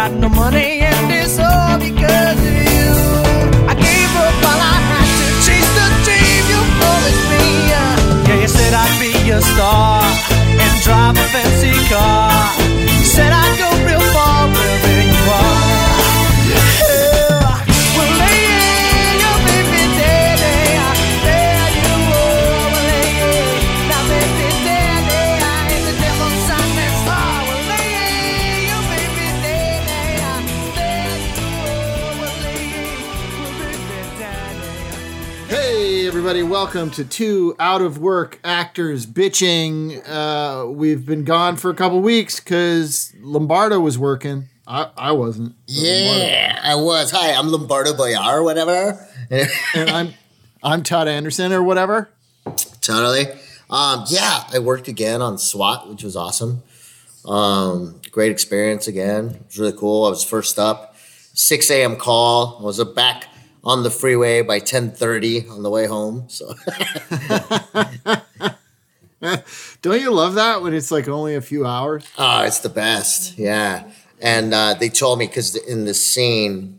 got no money and it's all because of you. I gave up while I had to chase the dream you promised me. Yeah, you said I'd be a star welcome to two out of work actors bitching. Uh, we've been gone for a couple weeks because Lombardo was working. I, I wasn't. but Lombardo- Yeah, I was. Hi, I'm Lombardo Boyar or whatever. And I'm, I'm Todd Anderson or whatever. totally. Um, yeah, I worked again on SWAT, which was awesome. Um, great experience again. It was really cool. I was first up, 6 a.m. call. I was a back on the freeway by 10:30 on the way home. So Don't you love that when it's like only a few hours? Oh, it's the best. Yeah. And uh, they told me because in this scene,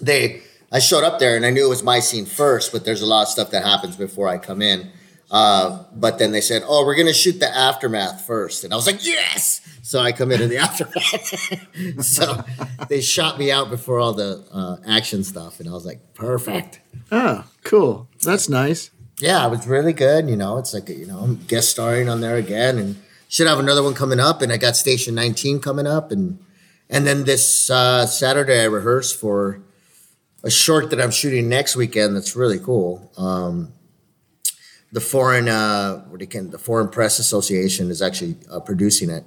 they I showed up there and I knew it was my scene first, but there's a lot of stuff that happens before I come in. Uh, but then they said, "Oh, we're gonna shoot the aftermath first. and I was like, "Yes!" So I come in in the aftermath. so they shot me out before all the uh, action stuff, and I was like, "Perfect." Oh, cool. That's nice. Yeah, it was really good. You know, it's like you know, I'm guest starring on there again, and should have another one coming up. And I got Station 19 coming up, and and then this uh, Saturday I rehearse for a short that I'm shooting next weekend. That's really cool. Um, the foreign uh, what do you can the Foreign Press Association is actually uh, producing it.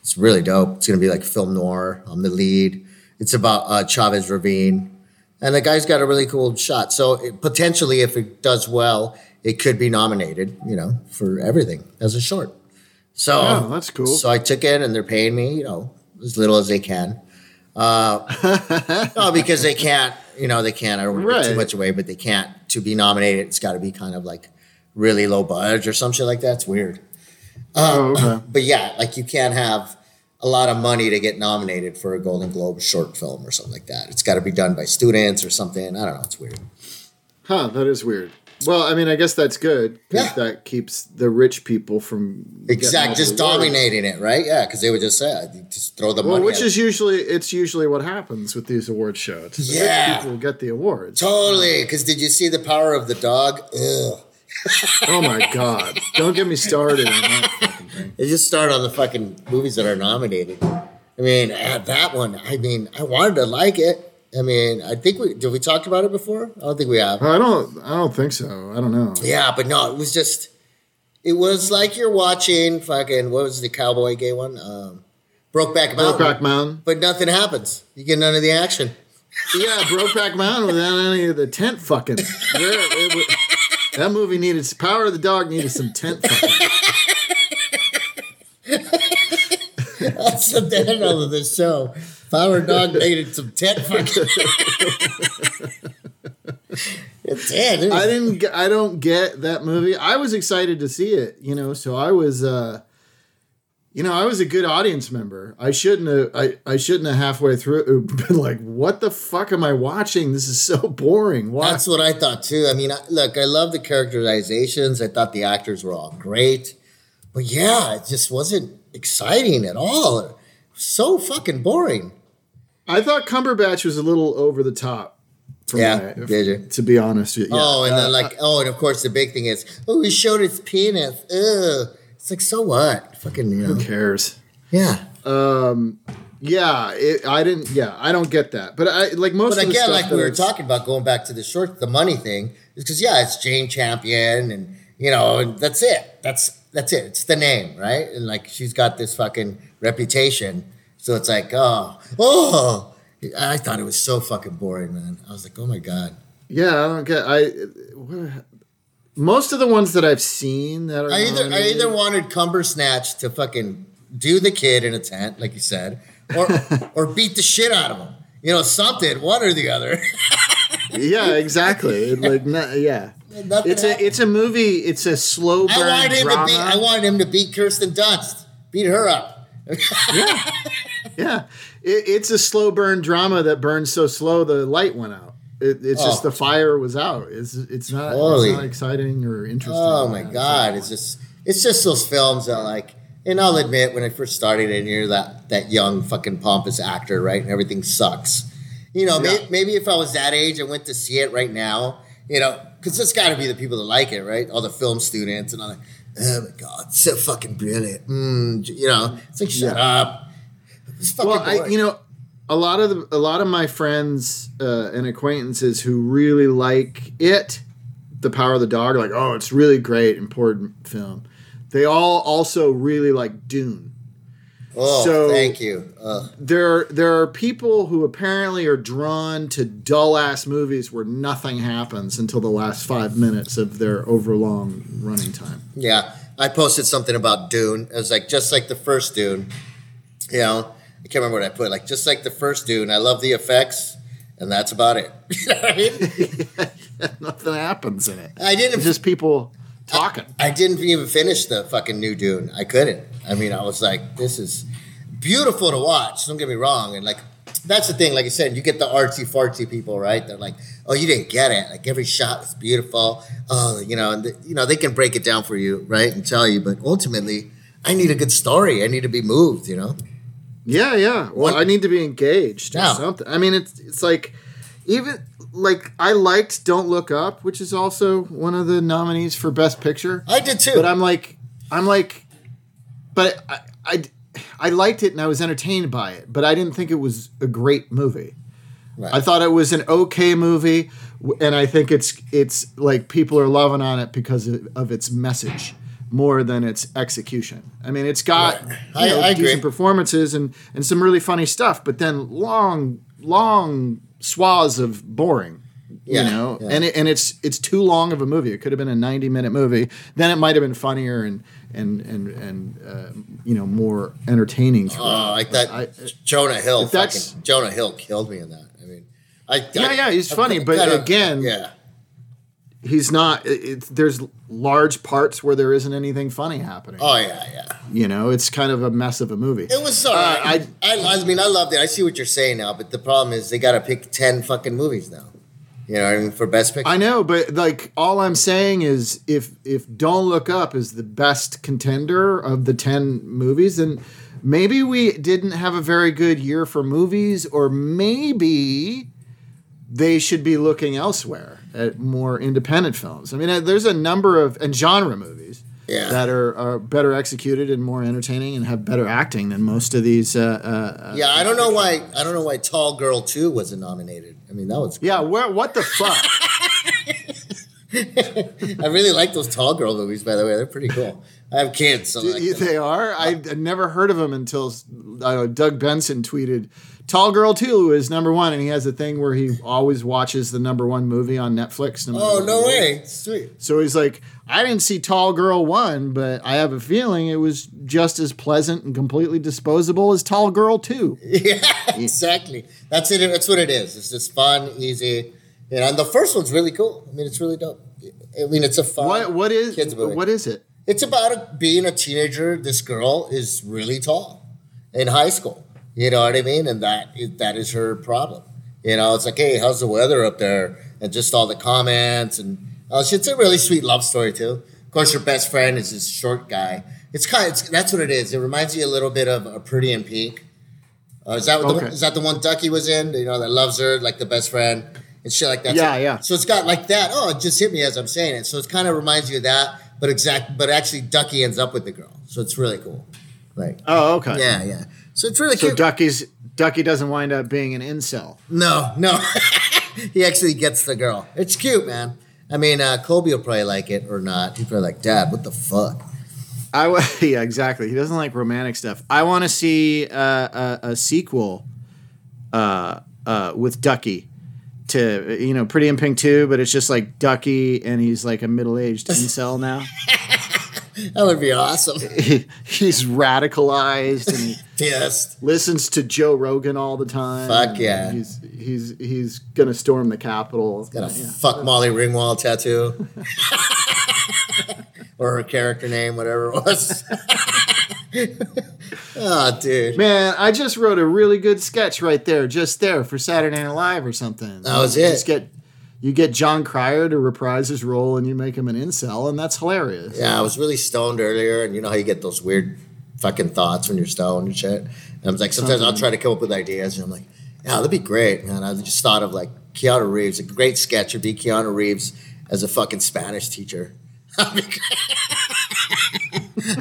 It's really dope. It's gonna be like film noir. I'm the lead. It's about uh, Chavez Ravine, and the guy's got a really cool shot. So it, potentially, if it does well, it could be nominated. You know, for everything as a short. So Oh, that's cool. So I took it, and they're paying me, you know, as little as they can. Uh, no, because they can't. You know, they can't. I don't want to give too much away, but they can't. To be nominated, it's got to be kind of like really low budget or some shit like that. It's weird. Um, oh, okay. But yeah, like you can't have a lot of money to get nominated for a Golden Globe short film or something like that. It's got to be done by students or something. I don't know. It's weird. Huh, that is weird. Well, I mean, I guess that's good because Yeah. that keeps the rich people from Exact, just dominating it, right? Yeah, because they would just say, uh, "You just throw the Well, money. which is usually it's usually what happens with these award shows. The Yeah. people get the awards. totally. Because did you see the power of the dog? Ugh. Oh my god! Don't get me started on that fucking thing. They just start on the fucking movies that are nominated. I mean, uh, that one. I mean, I wanted to like it. I mean, I think we did. We talked about it before. I don't think we have. I don't. I don't think so. I don't know. Yeah, but no, it was just. It was like you're watching fucking what was the cowboy gay one? Um, Brokeback Mountain. Brokeback Mountain. But nothing happens. You get none of the action. Yeah, Brokeback Mountain without any of the tent fucking. It that movie needed Power of the Dog needed some tent. That's the title of this show. Power Dog needed some tent fucking. it's it. I didn't. I don't get that movie. I was excited to see it. You know, so I was. uh you know, I was a good audience member. I shouldn't have. I, I shouldn't have halfway through been like, "What the fuck am I watching? This is so boring." Why? That's what I thought too. I mean, I, look, I love the characterizations. I thought the actors were all great, but yeah, it just wasn't exciting at all. So fucking boring. I thought Cumberbatch was a little over the top. For Yeah, did you? To be honest, yeah. Oh, and Uh, then like, oh, and of course the big thing is, oh, he showed his penis. Ugh. It's like, so what? Fucking, you know. who cares? Yeah. Um, yeah, it, I didn't. Yeah, I don't get that. But I like most. But of the again, like we were talking about, going back to the short, the money thing, is because yeah, it's Jane Campion, and you know, and that's it. That's that's it. It's the name, right? And like she's got this fucking reputation, so it's like, oh, oh. I thought it was so fucking boring, man. I was like, oh my god. Yeah, I don't get. I what- most of the ones that I've seen that are I either I either wanted Cumber Snatch to fucking do the kid in a tent, like you said, or or beat the shit out of him. You know, something, one or the other. yeah, exactly. Like, no, yeah. Nothing It's a it's a movie. It's a slow burn I wanted him drama. to beat. I wanted him to beat Kirsten Dunst, beat her up. Yeah, yeah. It, it's a slow burn drama that burns so slow the light went out. It, it's just Oh. the fire was out. It's it's not, Totally. it's not exciting or interesting. Oh my Yeah, god, it's just it's just those films that like and I'll admit when I first started and you're that that young fucking pompous actor, right? And everything sucks. You know, may, Yeah. maybe if I was that age and went to see it right now, you know, because it's got to be the people that like it, right? All the film students and all that. Oh my god, so fucking brilliant. Mm, you know, it's like shut up. It's fucking well, I, you know, a lot of the, a lot of my friends uh, and acquaintances who really like it, The Power of the Dog, are like, oh, it's really great, important film. They all also really like Dune. oh, so- thank you. Uh, There, there are people who apparently are drawn to dull ass movies where nothing happens until the last five minutes of their overlong running time. Yeah, I posted something about Dune. It was like just like the first Dune. You know, I can't remember what I put. Like just like the first Dune, I love the effects, and that's about it. you know what I mean? nothing happens in it. I didn't. It's just people talking. I didn't even finish the fucking new Dune. I couldn't. I mean, I was like, this is beautiful to watch. Don't get me wrong. And like, that's the thing. Like I said, you get the artsy fartsy people, right? They're like, oh, you didn't get it. Like every shot was beautiful. Oh, you know, and the, you know they can break it down for you, right, and tell you. But ultimately, I need a good story. I need to be moved. You know. Yeah, yeah. Well, One- I need to be engaged or Yeah. something. I mean, it's it's like even like I liked Don't Look Up, which is also one of the nominees for Best Picture. I did too. But I'm like, I'm like, but I, I I liked it and I was entertained by it, but I didn't think it was a great movie. Right. I thought it was an okay movie, and I think it's it's like people are loving on it because of, of its message more than its execution. I mean, it's got Right. I- know, I decent performances and and some really funny stuff, but then long long swaths of boring. Yeah, you know, yeah. and it, and it's it's too long of a movie. It could have been a ninety minute movie. Then it might have been funnier and and and and uh, you know more entertaining. Oh, throughout. like that I- Jonah Hill. Fucking Jonah Hill killed me in that. I mean, I Yeah, yeah, he's I- funny, I but kinda- again- yeah. He's not it, there's large parts where there isn't anything funny happening Oh yeah, yeah. you know it's kind of a mess of a movie It was all right. Uh, I, I, mean, I loved it. I see what you're saying now, but the problem is they got to pick ten fucking movies now. You know, what I mean, for best picture. i know but like all i'm saying is if if don't look up is the best contender of the 10 movies then maybe we didn't have a very good year for movies or maybe they should be looking elsewhere at more independent films i mean uh, there's a number of and genre movies Yeah. that are, are better executed and more entertaining and have better acting than most of these. Uh, uh, uh, yeah, I don't know why. I don't know why Tall Girl Two wasn't nominated. I mean, that was. yeah. Where? What the fuck? I really like those Tall Girl movies. By the way, they're pretty cool. I have kids, so like they are. I never heard of them until uh, Doug Benson tweeted, "Tall Girl Two is number one," and he has a thing where he always watches the number one movie on Netflix. Oh no way! Sweet. So he's like, I didn't see Tall Girl One, but I have a feeling it was just as pleasant and completely disposable as Tall Girl Two. Yeah, exactly. That's it. That's what it is. It's just fun, easy. You know, and the first one's really cool. I mean, it's really dope. I mean, it's a fun. What? What is? kids movie. What is it? It's about a, being a teenager. This girl is really tall in high school. You know what I mean? And that is, that is her problem. You know, it's like, hey, how's the weather up there? And just all the comments and uh, it's a really sweet love story too. Of course, her best friend is this short guy. It's kind. Of, it's, that's what it is. It reminds me a little bit of a Pretty in Pink. Uh, is that Okay. the, is that the one Ducky was in? You know, that loves her like the best friend and shit like that. Yeah, so, yeah. So it's got like that. Oh, it just hit me as I'm saying it. So it kind of reminds you of that, but exact. But actually, Ducky ends up with the girl, so it's really cool. Like, Oh, okay. Yeah, yeah. So it's really So cute. Ducky's Ducky doesn't wind up being an incel. no, no. he actually gets the girl. It's cute, man. I mean, uh, Kobe will probably like it or not. He's probably like, Dad, what the fuck? I w- yeah, exactly. He doesn't like romantic stuff. I want to see uh, a, a sequel uh, uh, with Ducky to you know Pretty in Pink too but it's just like Ducky and he's like a middle aged incel now. That would be awesome. He- he's radicalized and he yes. listens to Joe Rogan all the time. Fuck yeah. He's he's he's gonna storm the Capitol. Got a Yeah. fuck Molly Ringwald tattoo. Or her character name, whatever it was. Oh, dude. Man, I just wrote a really good sketch right there, just there for Saturday Night Live or something. That was You it. Just get you get Jon Cryer to reprise his role, and you make him an incel, and that's hilarious. Yeah, I was really stoned earlier, and you know how you get those weird fucking thoughts when you're stoned and shit. And I was like, sometimes I'll try to come up with ideas, and I'm like, yeah, that'd be great, man. I just thought of like Keanu Reeves. A great sketch would be Keanu Reeves as a fucking Spanish teacher. That'd be great.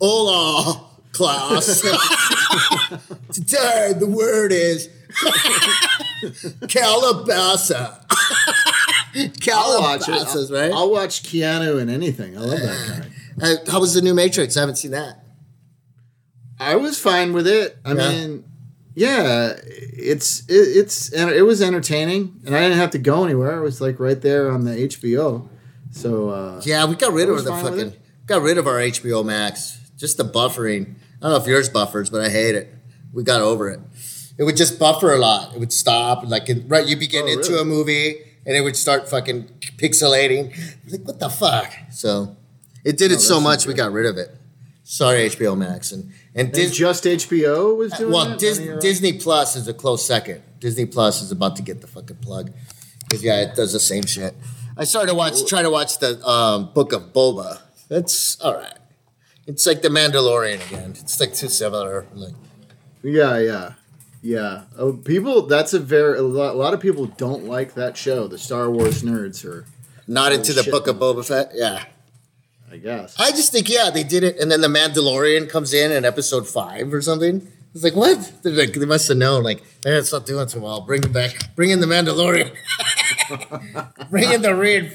Hola, class. Today the word is calabasa. I'll watch it. Calabasas, right? I'll watch Keanu in anything. I love that guy. Uh, how was the new Matrix? I haven't seen that. I was fine with it. I Yeah. mean, yeah, it's it, it's and it was entertaining, and I didn't have to go anywhere. It was like right there on the HBO. So uh, Yeah, we got rid of the fucking got rid of our HBO Max. Just the buffering. I don't know if yours buffers, but I hate it. We got over it. It would just buffer a lot. It would stop, like right. You would be getting Oh, into really? a movie, and it would start fucking pixelating. Like what the fuck? So it did it so Oh, much, we got rid of it. Sorry, HBO Max, and and and Disney. just HBO was doing Well, that? Dis- None of your- Disney Plus is a close second. Disney Plus is about to get the fucking plug because yeah, it does the same shit. I started to watch, try to watch the um, Book of Boba. That's all right. It's like the Mandalorian again. It's like too similar. Like, Yeah, yeah, yeah. Oh, people. That's a very a lot, a lot of people don't like that show. The Star Wars nerds are, not into the Book of Boba Fett. Yeah, I guess. I just think yeah, they did it, and then the Mandalorian comes in in episode five or something. It's like what? Like they must have known. Like, eh, it's not doing too well. Bring it back. Bring in the Mandalorian. Bring in the real,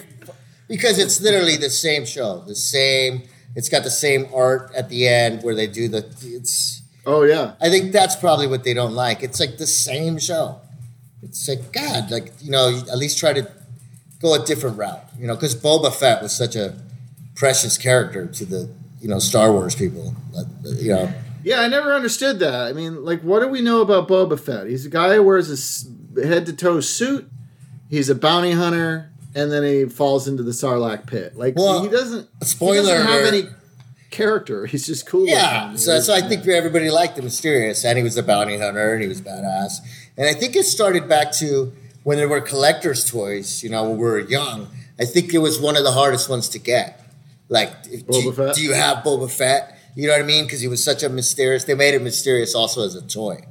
because it's literally the same show. The same. It's got the same art at the end where they do the. It's. oh yeah. I think that's probably what they don't like. It's like the same show. It's like God, like you know, at least try to go a different route. You know, because Boba Fett was such a precious character to the you know Star Wars people. You know, Yeah, I never understood that. I mean, like, what do we know about Boba Fett? He's a guy who wears a head to toe suit. He's a bounty hunter, and then he falls into the Sarlacc pit. Like, Well, he doesn't. spoiler He doesn't have any character. He's just cool. yeah. So, so I think everybody liked the mysterious, and he was a bounty hunter, and he was badass. And I think it started back to when there were collectors' toys. You know, when we were young. I think it was one of the hardest ones to get. Like, do, do you have Boba Fett? You know what I mean? Because he was such a mysterious. They made it mysterious also as a toy.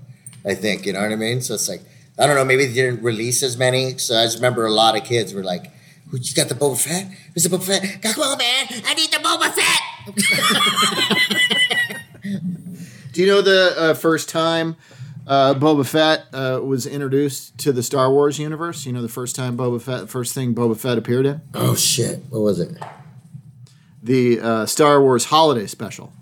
I think you know what I mean. So it's like I don't know. Maybe they didn't release as many. So I just remember a lot of kids were like, "Who you got the Boba Fett? Who's the Boba Fett? Come on, man! I need the Boba Fett." Do you know the uh, first time uh, Boba Fett uh, was introduced to the Star Wars universe? You know the first time Boba Fett, first thing Boba Fett appeared in oh shit! What was it? the uh, Star Wars Holiday Special.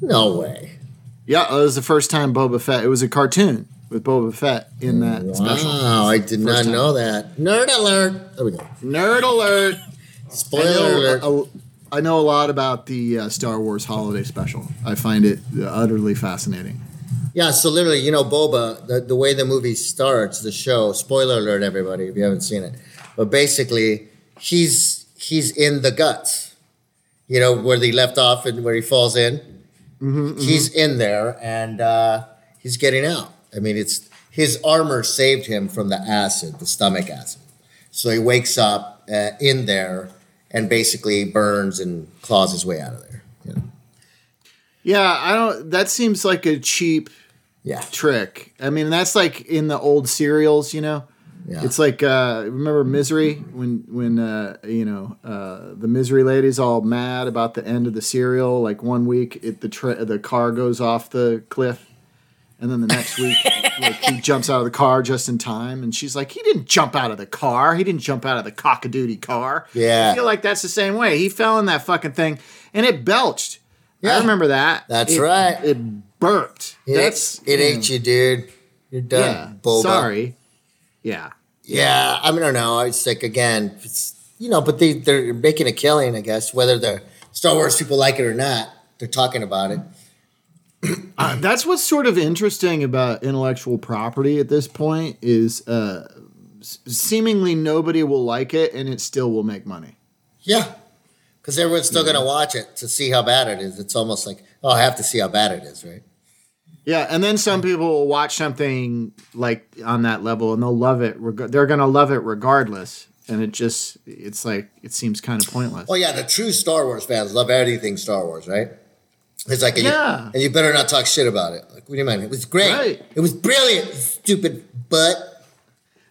No way! Yeah, it was the first time Boba Fett. It was a cartoon with Boba Fett in that special. Wow, I did not time. know that. Nerd alert! There we go. Nerd alert! I Spoiler know, alert! a, I know a lot about the uh, Star Wars Holiday Special. I find it utterly fascinating. Yeah, so literally, you know, Boba, the, the way the movie starts, the show, spoiler alert, everybody, if you haven't seen it. But basically, he's he's in the guts. You know, where they left off and where he falls in. He's in there and uh, he's getting out. I mean, it's his armor saved him from the acid, the stomach acid. So he wakes up uh, in there and basically burns and claws his way out of there. You know? Yeah, I don't. That seems like a cheap Yeah. trick. I mean, that's like in the old serials, you know. Yeah. It's like uh, remember Misery when when uh, you know uh, the Misery lady's all mad about the end of the serial. Like one week, it the tra- the car goes off the cliff, and then the next week, like he jumps out of the car just in time, and she's like, he didn't jump out of the car. He didn't jump out of the cockadoodie car. Yeah. I feel like that's the same way. He fell in that fucking thing, and it belched. Yeah. I remember that. That's It- right. It burped. It, that's it ate you, dude. You're done, Yeah. Sorry. Yeah. Yeah, I mean, I don't know. It's like again, it's you know, but they they're making a killing, I guess. Whether the Star Wars people like it or not, they're talking about it. Uh, that's what's sort of interesting about intellectual property at this point is uh, s- seemingly nobody will like it and it still will make money. Yeah, because everyone's still gonna watch it to see how bad it is. It's almost like, oh, I have to see how bad it is, right? Yeah, and then some people will watch something like on that level and they'll love it. reg- They're gonna love it regardless, and it just it's like it seems kind of pointless. Oh yeah, the true Star Wars fans love anything Star Wars, right? It's like, and you- Yeah. and you better not talk shit about it. Like, what do you mean? It was great. Right. It was brilliant. Stupid butt.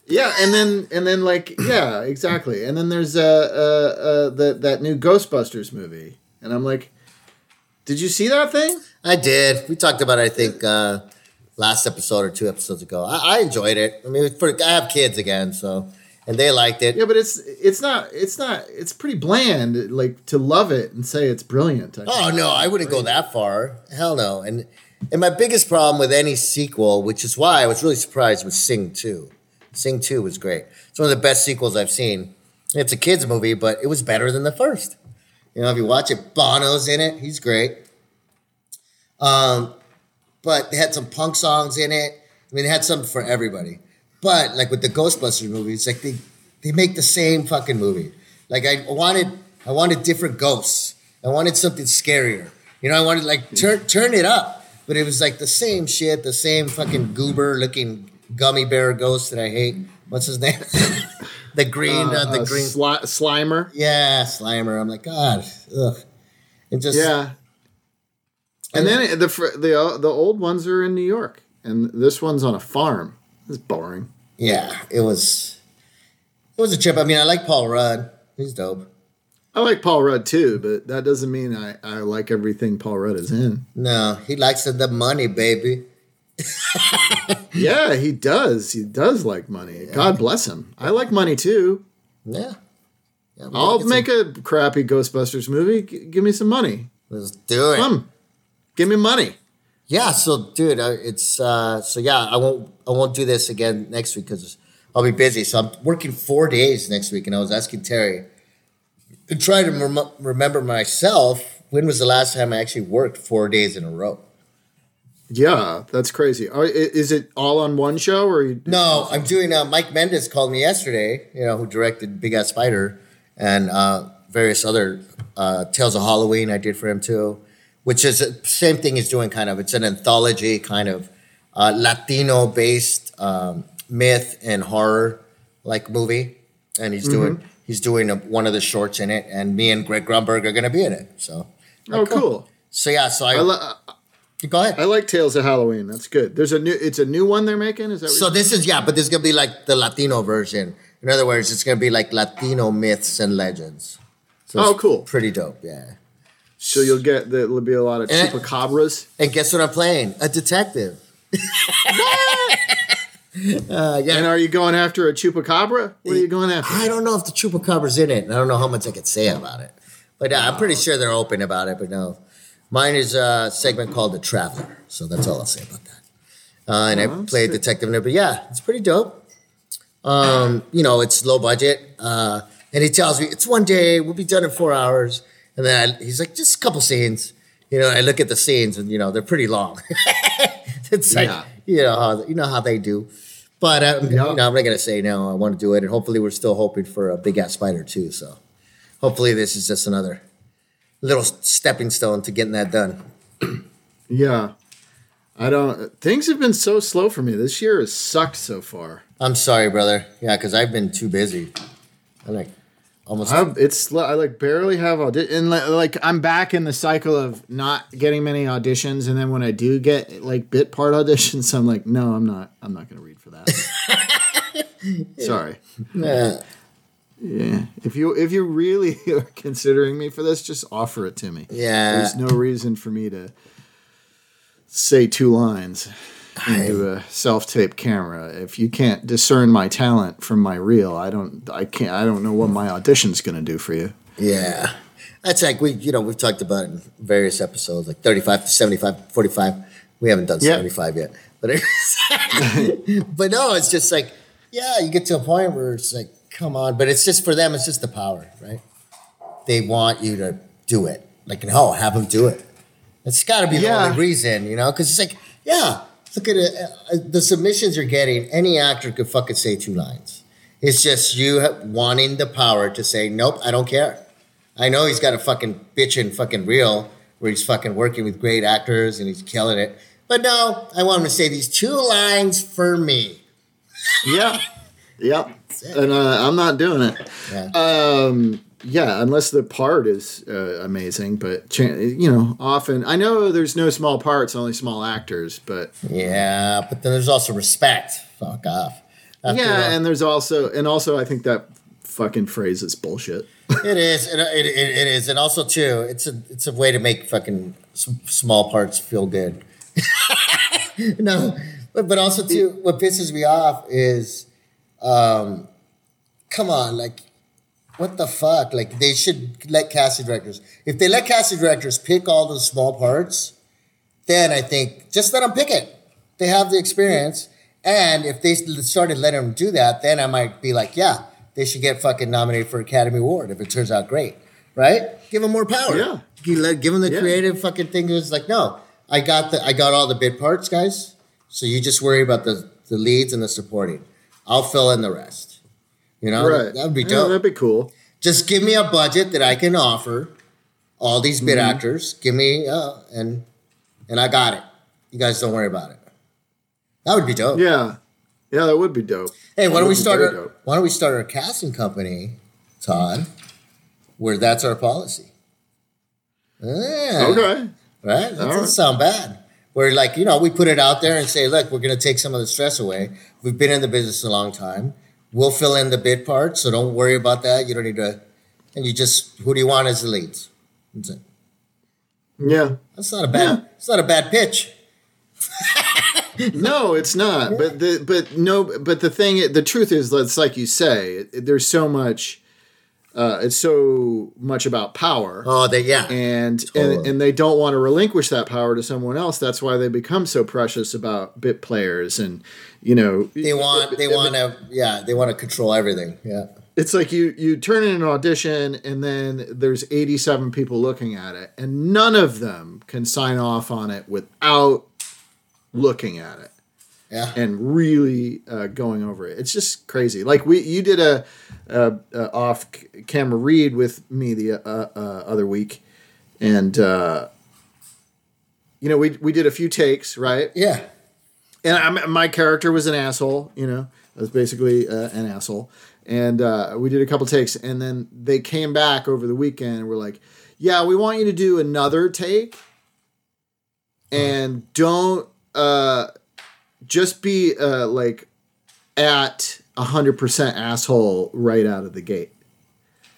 Yeah, and then and then like yeah, exactly. And then there's uh uh, uh that that new Ghostbusters movie, and I'm like, did you see that thing? I did. We talked about it. I think uh, last episode or two episodes ago. I, I enjoyed it. I mean, for I have kids again, so and they liked it. Yeah, but it's it's not it's not it's pretty bland. Like to love it and say it's brilliant. I Oh no, I wouldn't go that far. Hell no. And and my biggest problem with any sequel, which is why I was really surprised with Sing 2. Sing 2 was great. It's one of the best sequels I've seen. It's a kids movie, but it was better than the first. You know, if you watch it, Bono's in it. He's great. Um, but they had some punk songs in it. I mean, they had something for everybody. But like with the Ghostbusters movie, it's like they they make the same fucking movie. Like I wanted I wanted different ghosts. I wanted something scarier. You know, I wanted like turn turn it up. But it was like the same shit, the same fucking goober looking gummy bear ghost that I hate. What's his name? the green, uh, the Uh, green. Sli- Slimer. yeah, Slimer. I'm like, God, ugh. It just Yeah. And then it- the the uh, the old ones are in New York, and this one's on a farm. It's boring. yeah, it was it was a trip. I mean, I like Paul Rudd. He's dope. I like Paul Rudd too, but that doesn't mean I, I like everything Paul Rudd is in. No, he likes the money, baby. Yeah, he does. He does like money. God bless him. I like money too. Yeah. yeah I'll make a crappy Ghostbusters movie. G- give me some money. Let's do it. Come, give me money. Yeah. So, dude, it's uh, so yeah. I won't I won't do this again next week because I'll be busy. So I'm working four days next week, and I was asking Terry to try to rem- remember myself. When was the last time I actually worked four days in a row? Yeah, that's crazy. Are, is it all on one show or you? No, I'm doing. Uh, Mike Mendez called me yesterday. You know, who directed Big Ass Spider and uh, various other uh, Tales of Halloween. I did for him too, which is the same thing he's doing. Kind of, it's an anthology kind of uh, Latino based um, myth and horror like movie, and he's doing he's doing a, one of the shorts in it, and me and Greg Grunberg are going to be in it. So, Oh, cool. so yeah. So I, I, li- go ahead. I like Tales of Halloween. That's good. There's a new. It's a new one they're making. Is that So this is yeah, but this is gonna be like the Latino version. In other words, it's gonna be like Latino myths and legends. So Oh, cool. Pretty dope, yeah. So you'll get there'll be a lot of Eh. chupacabras. And guess what I'm playing? A detective. uh, yeah. And are you going after a chupacabra? What are you going after? I don't know if the chupacabra's in it, and I don't know how much I could say about it. But uh, I'm pretty sure they're open about it. But no, mine is a segment called The Traveler. So that's all I'll say about that. Uh, and I Oh, play a sick. detective in it. But yeah, it's pretty dope. Um, you know, it's low budget. Uh, and he tells me it's one day. We'll be done in four hours. And then I, he's like, just a couple scenes. You know, I look at the scenes, and you know they're pretty long. it's like Yeah. you know how you know how they do. But um, Yeah. you know, I'm not gonna say no. I want to do it, and hopefully, we're still hoping for a big ass spider too. So, hopefully, this is just another little stepping stone to getting that done. Yeah. I don't. Things have been so slow for me. This year has sucked so far. I'm sorry, brother. Yeah, because I've been too busy. I'm like almost. I, it's. I like barely have audition, and li- like I'm back in the cycle of not getting many auditions, and then when I do get like bit part auditions, I'm like, no, I'm not. I'm not going to read for that. Sorry. Yeah. Yeah. If you if you really are considering me for this, just offer it to me. Yeah. There's no reason for me to say two lines into a self-tape camera. If you can't discern my talent from my reel, I don't I can't I don't know what my audition's going to do for you. Yeah. That's like we, you know, we've talked about it in various episodes, like 35 to 75, 45. We haven't done Yeah. 75 yet. But but no, it's just like, yeah, you get to a point where it's like, come on. But it's just for them, it's just the power, right? They want you to do it. Like, no, have them do it. It's got to be the Yeah. only reason, you know? Because it's like, yeah, look at it. uh, The submissions you're getting, any actor could fucking say two lines. It's just you wanting the power to say, nope, I don't care. I know he's got a fucking bitchin' fucking reel where he's fucking working with great actors and he's killing it. But no, I want him to say these two lines for me. Yeah. Yep. And uh, I'm not doing it. Yeah. Um, yeah, unless the part is uh, amazing, but you know, often I know there's no small parts, only small actors, but Yeah, but then there's also respect. Fuck off. After yeah, all- and there's also and also I think that fucking phrase is bullshit. it is. It, it, it, it is, and also too, it's a it's a way to make fucking small parts feel good. no, but but also too, what pisses me off is, um, come on, like, what the fuck? Like, they should let casting directors. If they let casting directors pick all the small parts, then I think just let them pick it. They have the experience, and if they started letting them do that, then I might be like, yeah, they should get fucking nominated for Academy Award if it turns out great, right? Give them more power. Yeah. Give them the Yeah. creative fucking thing. It's like, no, I got the, I got all the bit parts, guys. So you just worry about the the leads and the supporting. I'll fill in the rest. You know, right. that would be Yeah, dope. that'd be cool. just give me a budget that I can offer all these bit Mm-hmm. actors. Give me uh, and and I got it. You guys don't worry about it. That would be dope. Yeah. Yeah, that would be dope. Hey, why don't we start? Our, why don't we start our casting company, Todd? Where that's our policy. Yeah. Okay. Right? That All doesn't right. sound bad. Where like, you know, we put it out there and say, look, we're gonna take some of the stress away. We've been in the business a long time. We'll fill in the bid part, so don't worry about that. You don't need to and you just who do you want as the leads? That's it. Yeah. That's not a bad it's not a bad pitch. No, it's not. But the but no. But the thing, the truth is, it's like you say. There's so much. Uh, it's so much about power, Oh they yeah. and, and and they don't want to relinquish that power to someone else. That's why they become so precious about bit players, and you know, they want they want to yeah, they want to control everything. Yeah. it's like you you turn in an audition and then there's 87 people looking at it and none of them can sign off on it without looking at it Yeah. and really uh, going over it it's just crazy like we you did a, a, a off camera read with me the uh, uh, other week and uh, you know we, we did a few takes right Yeah. and I'm, my character was an asshole. You know, I was basically uh, an asshole. And uh, we did a couple takes, and then they came back over the weekend and were like, "Yeah, we want you to do another take, and don't uh, just be uh, like at hundred percent asshole right out of the gate."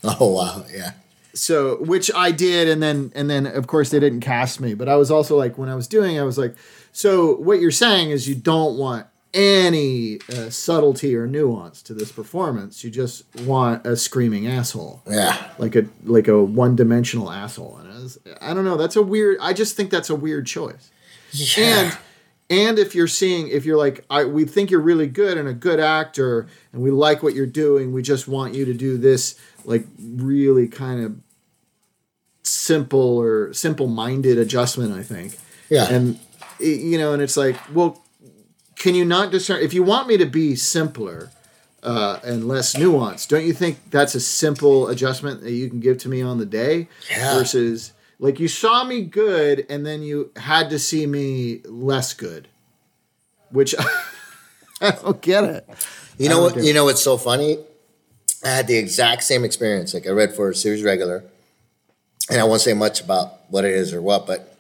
Oh wow. Yeah. so which I did, and then and then of course they didn't cast me, but I was also like when I was doing, I was like, so what you're saying is you don't want any uh, subtlety or nuance to this performance. You just want a screaming asshole, Yeah. like a like a one dimensional asshole. And I, was, I don't know. That's a weird. I just think that's a weird choice. Yeah. And and if you're seeing, if you're like, I, we think you're really good and a good actor, and we like what you're doing, we just want you to do this, like really kind of simple or simple-minded adjustment. I think, yeah. and you know, and it's like, well, can you not discern? If you want me to be simpler uh, and less nuanced, don't you think that's a simple adjustment that you can give to me on the day Yeah. versus like you saw me good and then you had to see me less good, which I don't get it. You know what? You know what's so funny? I had the exact same experience. Like I read for a series regular, and I won't say much about what it is or what, but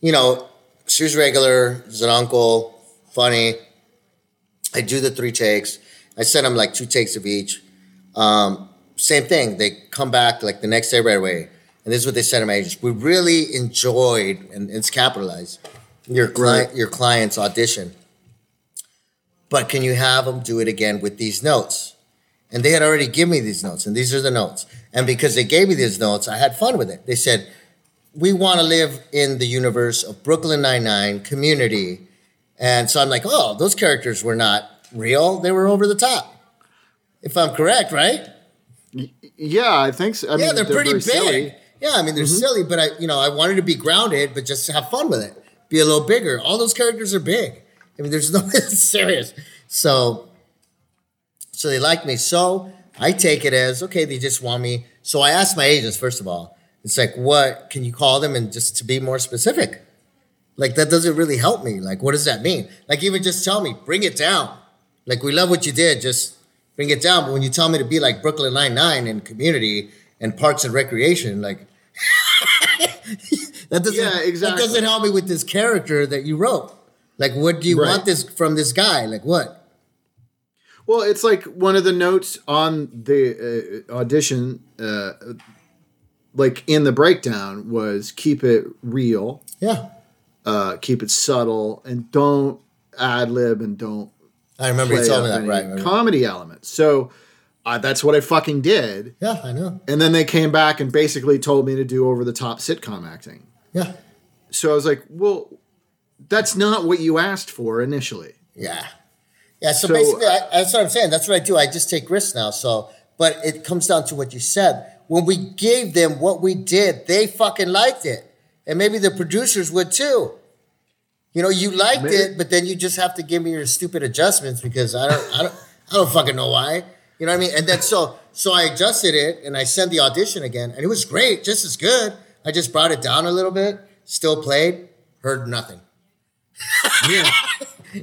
you know, series regular is an uncle, funny. I do the three takes. I send them like two takes of each. Um, same thing. They come back like the next day right away, and this is what they said to my agents. We really enjoyed, and it's capitalized, your client, your client's audition but can you have them do it again with these notes? And they had already given me these notes, and these are the notes. And because they gave me these notes, I had fun with it. They said, We want to live in the universe of Brooklyn Nine-Nine, community. And so I'm like, Oh, those characters were not real, they were over the top. If I'm correct, right? Yeah, I think so. I yeah, mean, they're, pretty very big. silly. Mm-hmm. Yeah, I mean they're silly, but I, you know, I wanted to be grounded, but just have fun with it. Be a little bigger. All those characters are big. I mean, there's no serious. So, so they like me. So I take it as okay. They just want me. So I asked my agents first of all. It's like, what can you call them, and just to be more specific. Like that doesn't really help me. Like, what does that mean? Like, even just tell me, bring it down. Like, we love what you did, just bring it down. But when you tell me to be like Brooklyn Nine Nine and Community and Parks and Recreation, like that doesn't Yeah, exactly. that doesn't help me with this character that you wrote. Like, what do you Right. want this from this guy? Like, what? Well, it's like one of the notes on the uh, audition, uh, like in the breakdown, was keep it real, Yeah, uh, keep it subtle, and don't ad lib and don't I remember you me that. Right, comedy elements. So uh, that's what I fucking did. Yeah, I know. And then they came back and basically told me to do over the top sitcom acting. Yeah, So I was like, well, that's not what you asked for initially. yeah, yeah. So, So- basically, I, that's what I'm saying. That's what I do. I just take risks now. So, but it comes down to what you said. When we gave them what we did, they fucking liked it, and maybe the producers would too. You know, you liked Maybe. it, but then you just have to give me your stupid adjustments because I don't, I don't, I don't fucking know why. You know what I mean? And then so, so I adjusted it and I sent the audition again, and it was great, just as good. I just brought it down a little bit, still played, heard nothing. Yeah.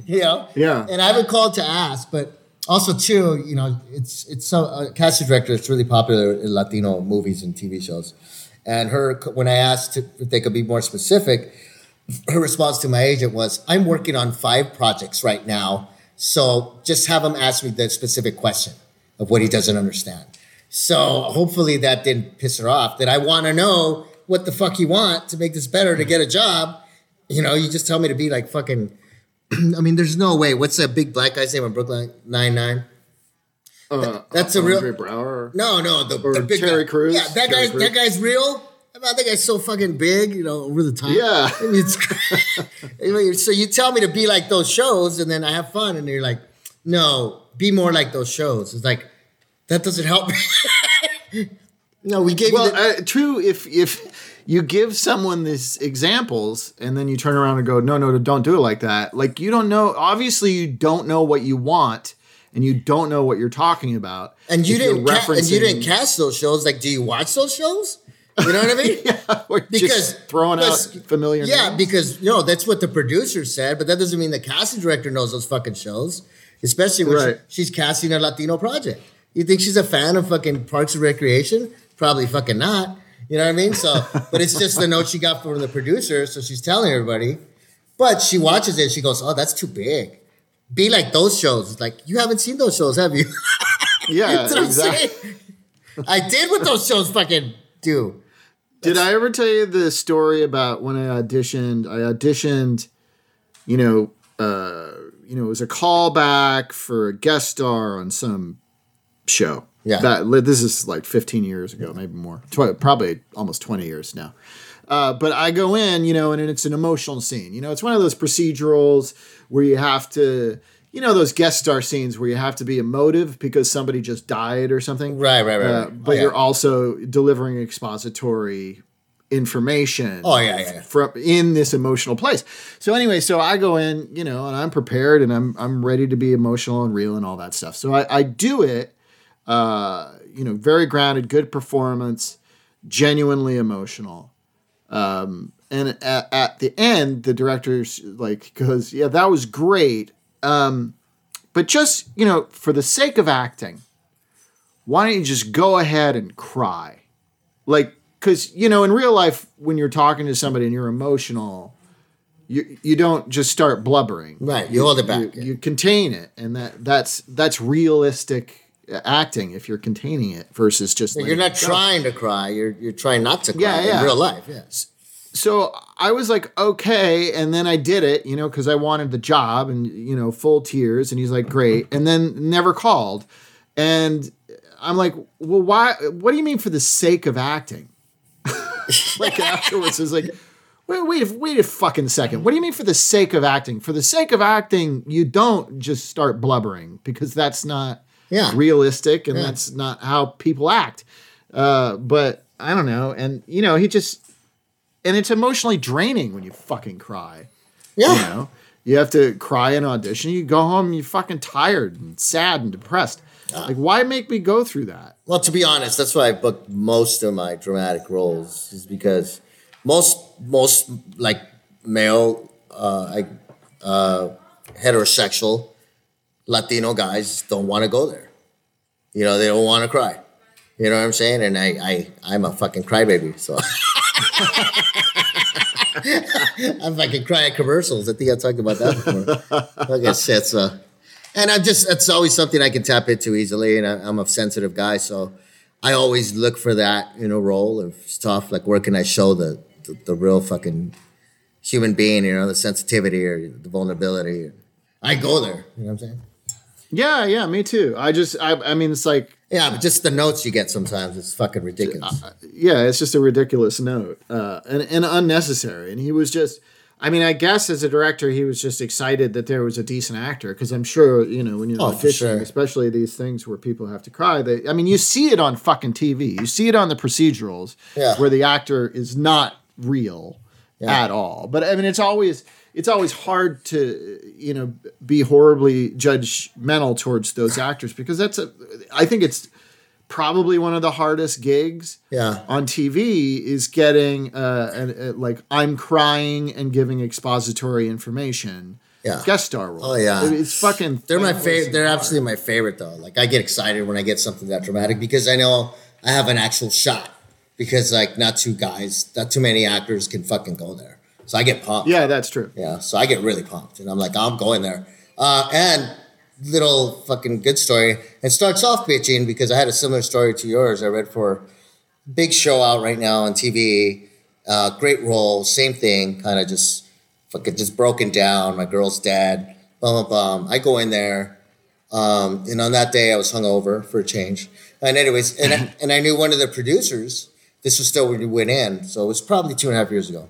You know? Yeah. And I haven't called to ask, but also too, you know, it's it's so a casting director. It's really popular in Latino movies and TV shows. And her, when I asked if they could be more specific, her response to my agent was, "I'm working on five projects right now, so just have them ask me the specific question of what he doesn't understand." So hopefully that didn't piss her off. That I want to know what the fuck you want to make this better to get a job. You know, you just tell me to be like fucking. I mean, there's no way. What's that big black guy's name on Brooklyn Nine Nine? Uh, That's a real- Andre Braugher. No, no, the, the big Terry guy. Crews. Yeah, that Terry Crews. that guy's real. I mean, that guy's so fucking big, you know, over the top. Yeah. I mean, it's, so you tell me to be like those shows, and then I have fun, and you're like, no, be more like those shows. It's like that doesn't help me. no, we gave Well, you. The, uh, true. If if you give someone these examples and then you turn around and go, no, no, don't do it like that. Like you don't know. Obviously, you don't know what you want, and you don't know what you're talking about. and you didn't ca- and you didn't cast those shows. Like, do you watch those shows? You know what I mean? yeah, because just throwing because- out familiar. Yeah, names. because you know that's what the producer said, but that doesn't mean the casting director knows those fucking shows. Especially when she- she's casting a Latino project. You think she's a fan of fucking Parks and Recreation? Probably fucking not. You know what I mean? So, but it's just the note she got from the producer, so she's telling everybody. But she watches it, she goes, "Oh, that's too big." Be like those shows. It's like you haven't seen those shows, have you? yeah, That's what I'm exactly. saying. I did what those shows fucking do. Did I ever tell you the story about when I auditioned? I auditioned, you know, uh, you know, it was a callback for a guest star on some show. Yeah. that this is like 15 years ago, maybe more, Tw- probably almost 20 years now. Uh, but I go in, you know, and it's an emotional scene. You know, it's one of those procedurals where you have to, you know, those guest star scenes where you have to be emotive because somebody just died or something. Right, right, right, Uh, but Oh, yeah. you're also delivering expository information. Oh, yeah, yeah, yeah. From in this emotional place. So anyway, so I go in, you know, and I'm prepared and I'm I'm ready to be emotional and real and all that stuff. So I, I do it, uh, you know, very grounded, good performance, genuinely emotional. Um, and at, at the end, the director's like goes, "Yeah, that was great." Um, but just you know, for the sake of acting, why don't you just go ahead and cry? Like, because, you know, in real life, when you're talking to somebody and you're emotional, you, you don't just start blubbering. Right, you hold it back, You, yeah. you contain it. And that that's that's realistic acting if you're containing it versus just. You're not trying to cry. You're you're trying not to cry Yeah, yeah. in real life. Yes. so I was like, okay, and then I did it, you know, because I wanted the job, and you know, full tears, and he's like, great, and then never called, and I'm like, well, why? What do you mean for the sake of acting? like afterwards, it's like, wait, wait, wait a fucking second. What do you mean for the sake of acting? For the sake of acting, you don't just start blubbering because that's not Yeah. realistic, and Yeah. that's not how people act. Uh, but I don't know, and you know, he just and it's emotionally draining when you fucking cry. Yeah. You know, you have to cry in audition. You go home, you're fucking tired and sad and depressed. Like, why make me go through that? Well, to be honest, that's why I booked most of my dramatic roles, is because most most like male, uh, I, uh, heterosexual Latino guys don't want to go there. You know, they don't want to cry. You know what I'm saying? And I, I, I'm a fucking crybaby, so. I'm fucking crying at commercials. I think I talked about that before. like I said, so. And I'm just, it's always something I can tap into easily. And I, I'm a sensitive guy. So I always look for that, you know, role of stuff. Like, where can I show the, the, the real fucking human being, you know, the sensitivity or the vulnerability? I go there. You know what I'm saying? Yeah, yeah, me too. I just, I, I mean, it's like, Yeah, but just the notes you get sometimes, it's fucking ridiculous. yeah, it's just a ridiculous note uh, and, and unnecessary. And he was just, I mean, I guess as a director, he was just excited that there was a decent actor because I'm sure, you know, when you're Oh, auditioning, sure. especially these things where people have to cry, they, I mean, you see it on fucking TV. You see it on the procedurals Yeah. where the actor is not real Yeah. at all. But I mean, it's always, it's always hard to, you know, be horribly judgmental towards those actors because that's a, I think it's probably one of the hardest gigs Yeah. on TV is getting uh, an, uh, like I'm crying and giving expository information. Yeah. Guest star role. Oh, yeah. It's fucking. They're my favorite. They're hard. absolutely my favorite though. Like I get excited when I get something that dramatic because I know I have an actual shot. Because like not two guys, not too many actors can fucking go there. So I get pumped. Yeah, that's true. Yeah. So I get really pumped, and I'm like, I'm going there. Uh, and little fucking good story. It starts off bitching because I had a similar story to yours. I read for big show out right now on TV. Uh, great role, same thing, kind of just fucking just broken down. My girl's dad, bum bum. I go in there, um, and on that day I was hungover for a change. And anyways, and I, and I knew one of the producers. This was still when we went in, so it was probably two and a half years ago.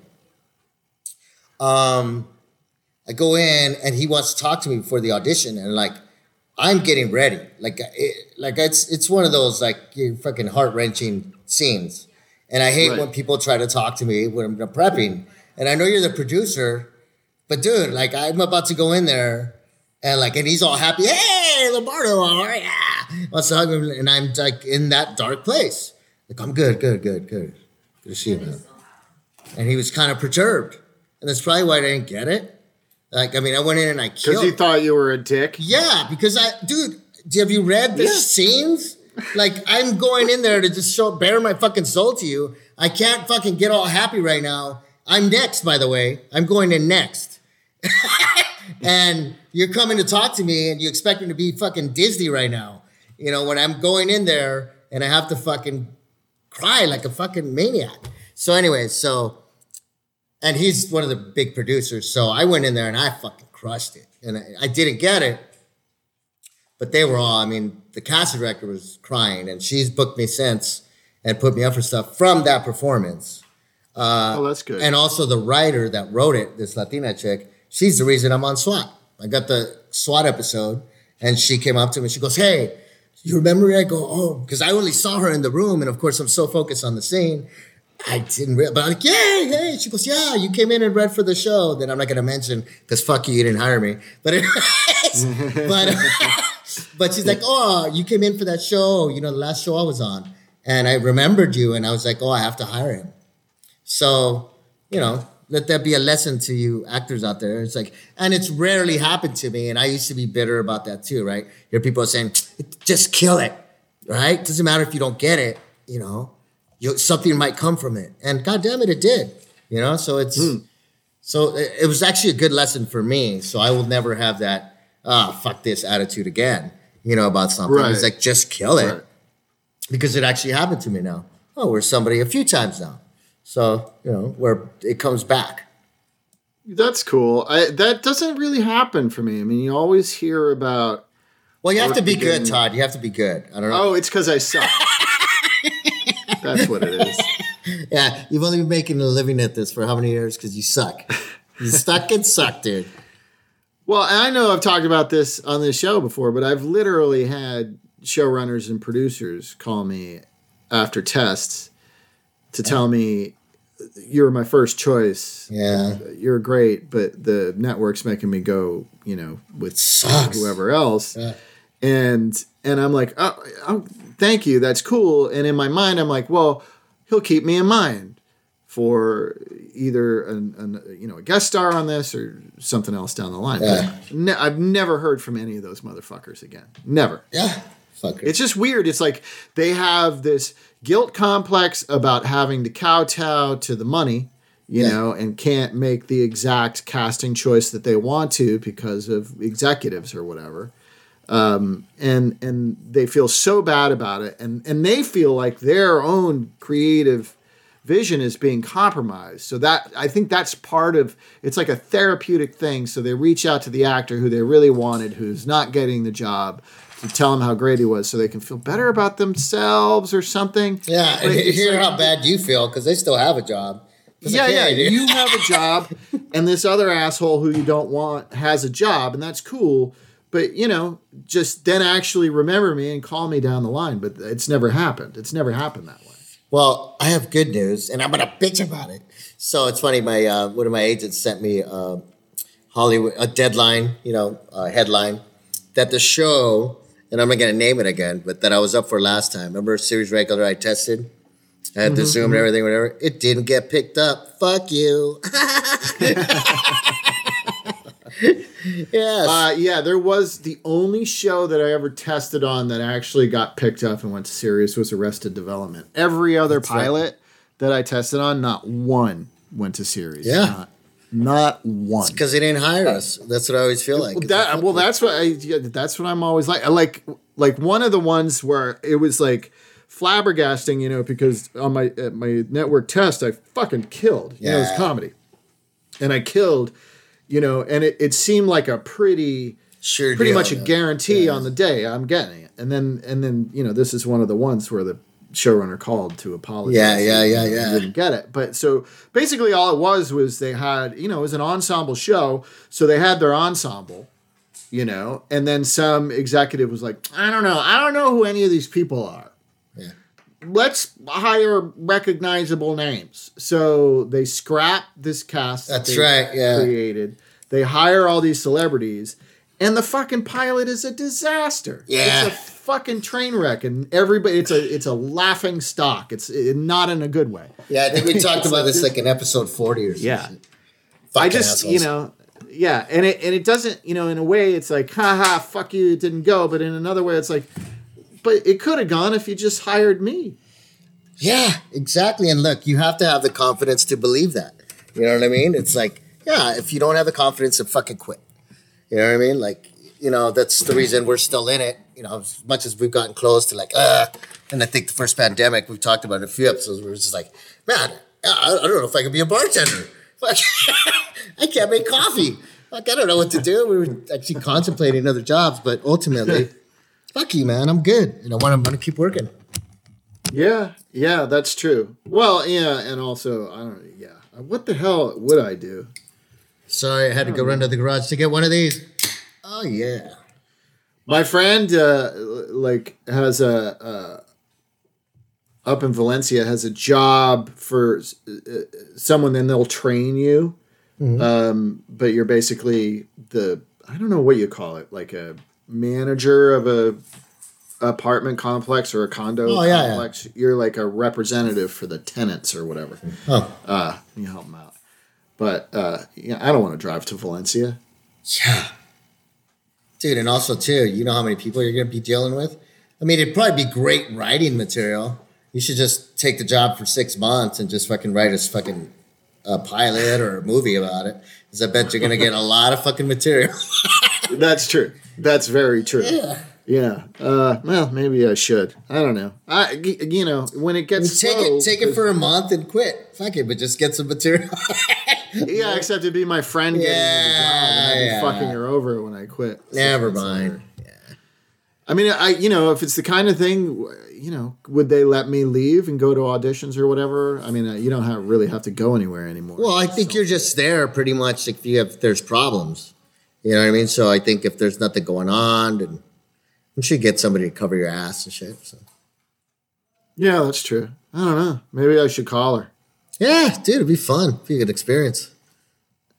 Um, I go in and he wants to talk to me before the audition, and like I'm getting ready, like it, like it's it's one of those like fucking heart wrenching scenes, and I hate Right. when people try to talk to me when I'm prepping, and I know you're the producer, but dude, like I'm about to go in there, and like and he's all happy, hey Lombardo, all right, yeah, wants to hug him, and I'm like in that dark place, like I'm good, good, good, good, good to see you, man, and he was kind of perturbed, and that's probably why I didn't get it. Like, I mean, I went in and I killed. Because you thought you were a dick. Yeah, because I, dude, have you read the Yeah. scenes? Like, I'm going in there to just show, bare my fucking soul to you. I can't fucking get all happy right now. I'm next, by the way. I'm going in next. and you're coming to talk to me and you expect me to be fucking Disney right now. You know, when I'm going in there and I have to fucking cry like a fucking maniac. So, anyways, so and he's one of the big producers. So I went in there and I fucking crushed it, and I, I didn't get it, but they were all. I mean, the casting director was crying, and she's booked me since and put me up for stuff from that performance. Uh, oh, that's good. And also the writer that wrote it, this Latina chick, she's the reason I'm on SWAT. I got the SWAT episode, and she came up to me. She goes, "Hey, you remember?" me?" I go, "Oh," because I only saw her in the room, and of course I'm so focused on the scene. I didn't realize, but I'm like, "Yeah, hey." She goes, "Yeah, you came in and read for the show." Then I'm not gonna mention because fuck you, you didn't hire me. But anyways, but but she's like, "Oh, you came in for that show. You know, the last show I was on." And I remembered you, and I was like, "Oh, I have to hire him." So, you know, let that be a lesson to you actors out there. It's like, and it's rarely happened to me. And I used to be bitter about that too, right? Hear people saying, just kill it, right? Doesn't matter if you don't get it, you know, you, something might come from it. And God damn it, it did, you know? So it's, so it, it was actually a good lesson for me. So I will never have that, ah, fuck this attitude again, you know, about something. Right. It's like, just kill it Right. because it actually happened to me now. Oh, we're somebody a few times now. So, you know, where it comes back. That's cool. I, that doesn't really happen for me. I mean, you always hear about, Well, you have to be good, Todd. You have to be good. I don't know. oh, it's because I suck. That's what it is. Yeah, you've only been making a living at this for how many years? Because you suck. You stuck and suck, dude. Well, I know I've talked about this on this show before, but I've literally had showrunners and producers call me after tests to tell me you're my first choice. Yeah. You're great, but the network's making me go, you know, with Sucks. whoever else. Yeah. And and I'm like, oh, oh, thank you, that's cool. And in my mind, I'm like, well, he'll keep me in mind for either an, an you know a guest star on this or something else down the line. Yeah. Ne- I've never heard from any of those motherfuckers again. Never. Yeah. Fucker. It's just weird. It's like they have this guilt complex about having to kowtow to the money, you Yeah. know, and can't make the exact casting choice that they want to because of executives or whatever. Um, and and they feel so bad about it, and and they feel like their own creative vision is being compromised. So that I think that's part of it's like a therapeutic thing. So they reach out to the actor who they really wanted, who's not getting the job, to tell him how great he was, so they can feel better about themselves or something. yeah, and hear like- how bad you feel because they still have a job. Yeah, yeah. You have a job, and this other asshole who you don't want has a job, and that's cool. But you know, just then actually remember me and call me down the line. But it's never happened. It's never happened that way. Well, I have good news, and I'm gonna bitch about it. So it's funny. My uh, one of my agents sent me uh, Hollywood a deadline, you know, a headline that the show, and I'm not gonna name it again, but that I was up for last time. Remember series regular I tested. I had the Zoom and everything, whatever. It didn't get picked up. Fuck you. yes. Uh, yeah, there was the only show that I ever tested on that actually got picked up and went to series was Arrested Development. Every other right. pilot that I tested on, not one went to series. Yeah. not, not one. because they didn't hire us. That's what I always feel like. Well, that well, that's what I yeah, that's what I'm always like. I like like one of the ones where it was like flabbergasting, you know, because on my at my network test, I fucking killed. You know, it was comedy, and I killed, you know, and it, it seemed like a pretty sure pretty much a guarantee Yeah. on the day I'm getting it, and then and then you know this is one of the ones where the showrunner called to apologize. Yeah, yeah, yeah, yeah. Didn't get it, but so basically all it was was they had you know it was an ensemble show, so they had their ensemble, you know, and then some executive was like, I don't know, I don't know who any of these people are. Let's hire recognizable names. So they scrap this cast. that That's they right, yeah. Created. They hire all these celebrities, and the fucking pilot is a disaster. Yeah. It's a fucking train wreck, and everybody. It's a it's a laughing stock. It's it, not in a good way. Yeah, I think we talked about like this like in episode forty or something. Yeah. I just assholes. you know. Yeah, and it and it doesn't, you know, in a way it's like, haha, fuck you, it didn't go. But in another way, it's like, but it could have gone if you just hired me. Yeah, exactly. And look, you have to have the confidence to believe that. You know what I mean? It's like, yeah, if you don't have the confidence, then fucking quit. You know what I mean? Like, you know, that's the reason we're still in it. You know, as much as we've gotten close to like, uh, and I think the first pandemic we've talked about in a few episodes, we were just like, man, I, I don't know if I can be a bartender. I can't make coffee. Like, I don't know what to do. We were actually contemplating other jobs, but ultimately, fuck you, man. I'm good. And I want to, want to keep working. Yeah, yeah, that's true. Well, yeah, and also I don't. Yeah, what the hell would I do? Sorry, I had to go run to the garage to get one of these. Oh yeah. My friend, uh, like, has a uh, up in Valencia has a job for uh, someone. Then they'll train you, um, but you're basically the I don't know what you call it, like a manager of a apartment complex or a condo Oh, yeah, yeah. complex. You're like a representative for the tenants or whatever. Oh. Uh, you help them out. But uh, yeah, I don't want to drive to Valencia. Yeah. Dude, and also too, you know how many people you're gonna be dealing with? I mean, it'd probably be great writing material. You should just take the job for six months and just fucking write a fucking a pilot or a movie about it. Because I bet you're gonna get a lot of fucking material. That's true. That's very true. Yeah. Yeah. Uh, well, maybe I should. I don't know. I, you know, when it gets take slow, it, take it for a month and quit. Fuck it, but just get some material. yeah. Except it'd be my friend getting Yeah, the job, and be yeah. fucking her over when I quit. So Never mind. like- I mean, I you know, if it's the kind of thing, you know, would they let me leave and go to auditions or whatever? I mean, you don't have, really have to go anywhere anymore. Well, I think you're just there pretty much if you have there's problems. You know what I mean? So I think if there's nothing going on, then you should get somebody to cover your ass and shit. So. yeah, that's true. I don't know. Maybe I should call her. Yeah, dude, it'd be fun. It'd be a good experience.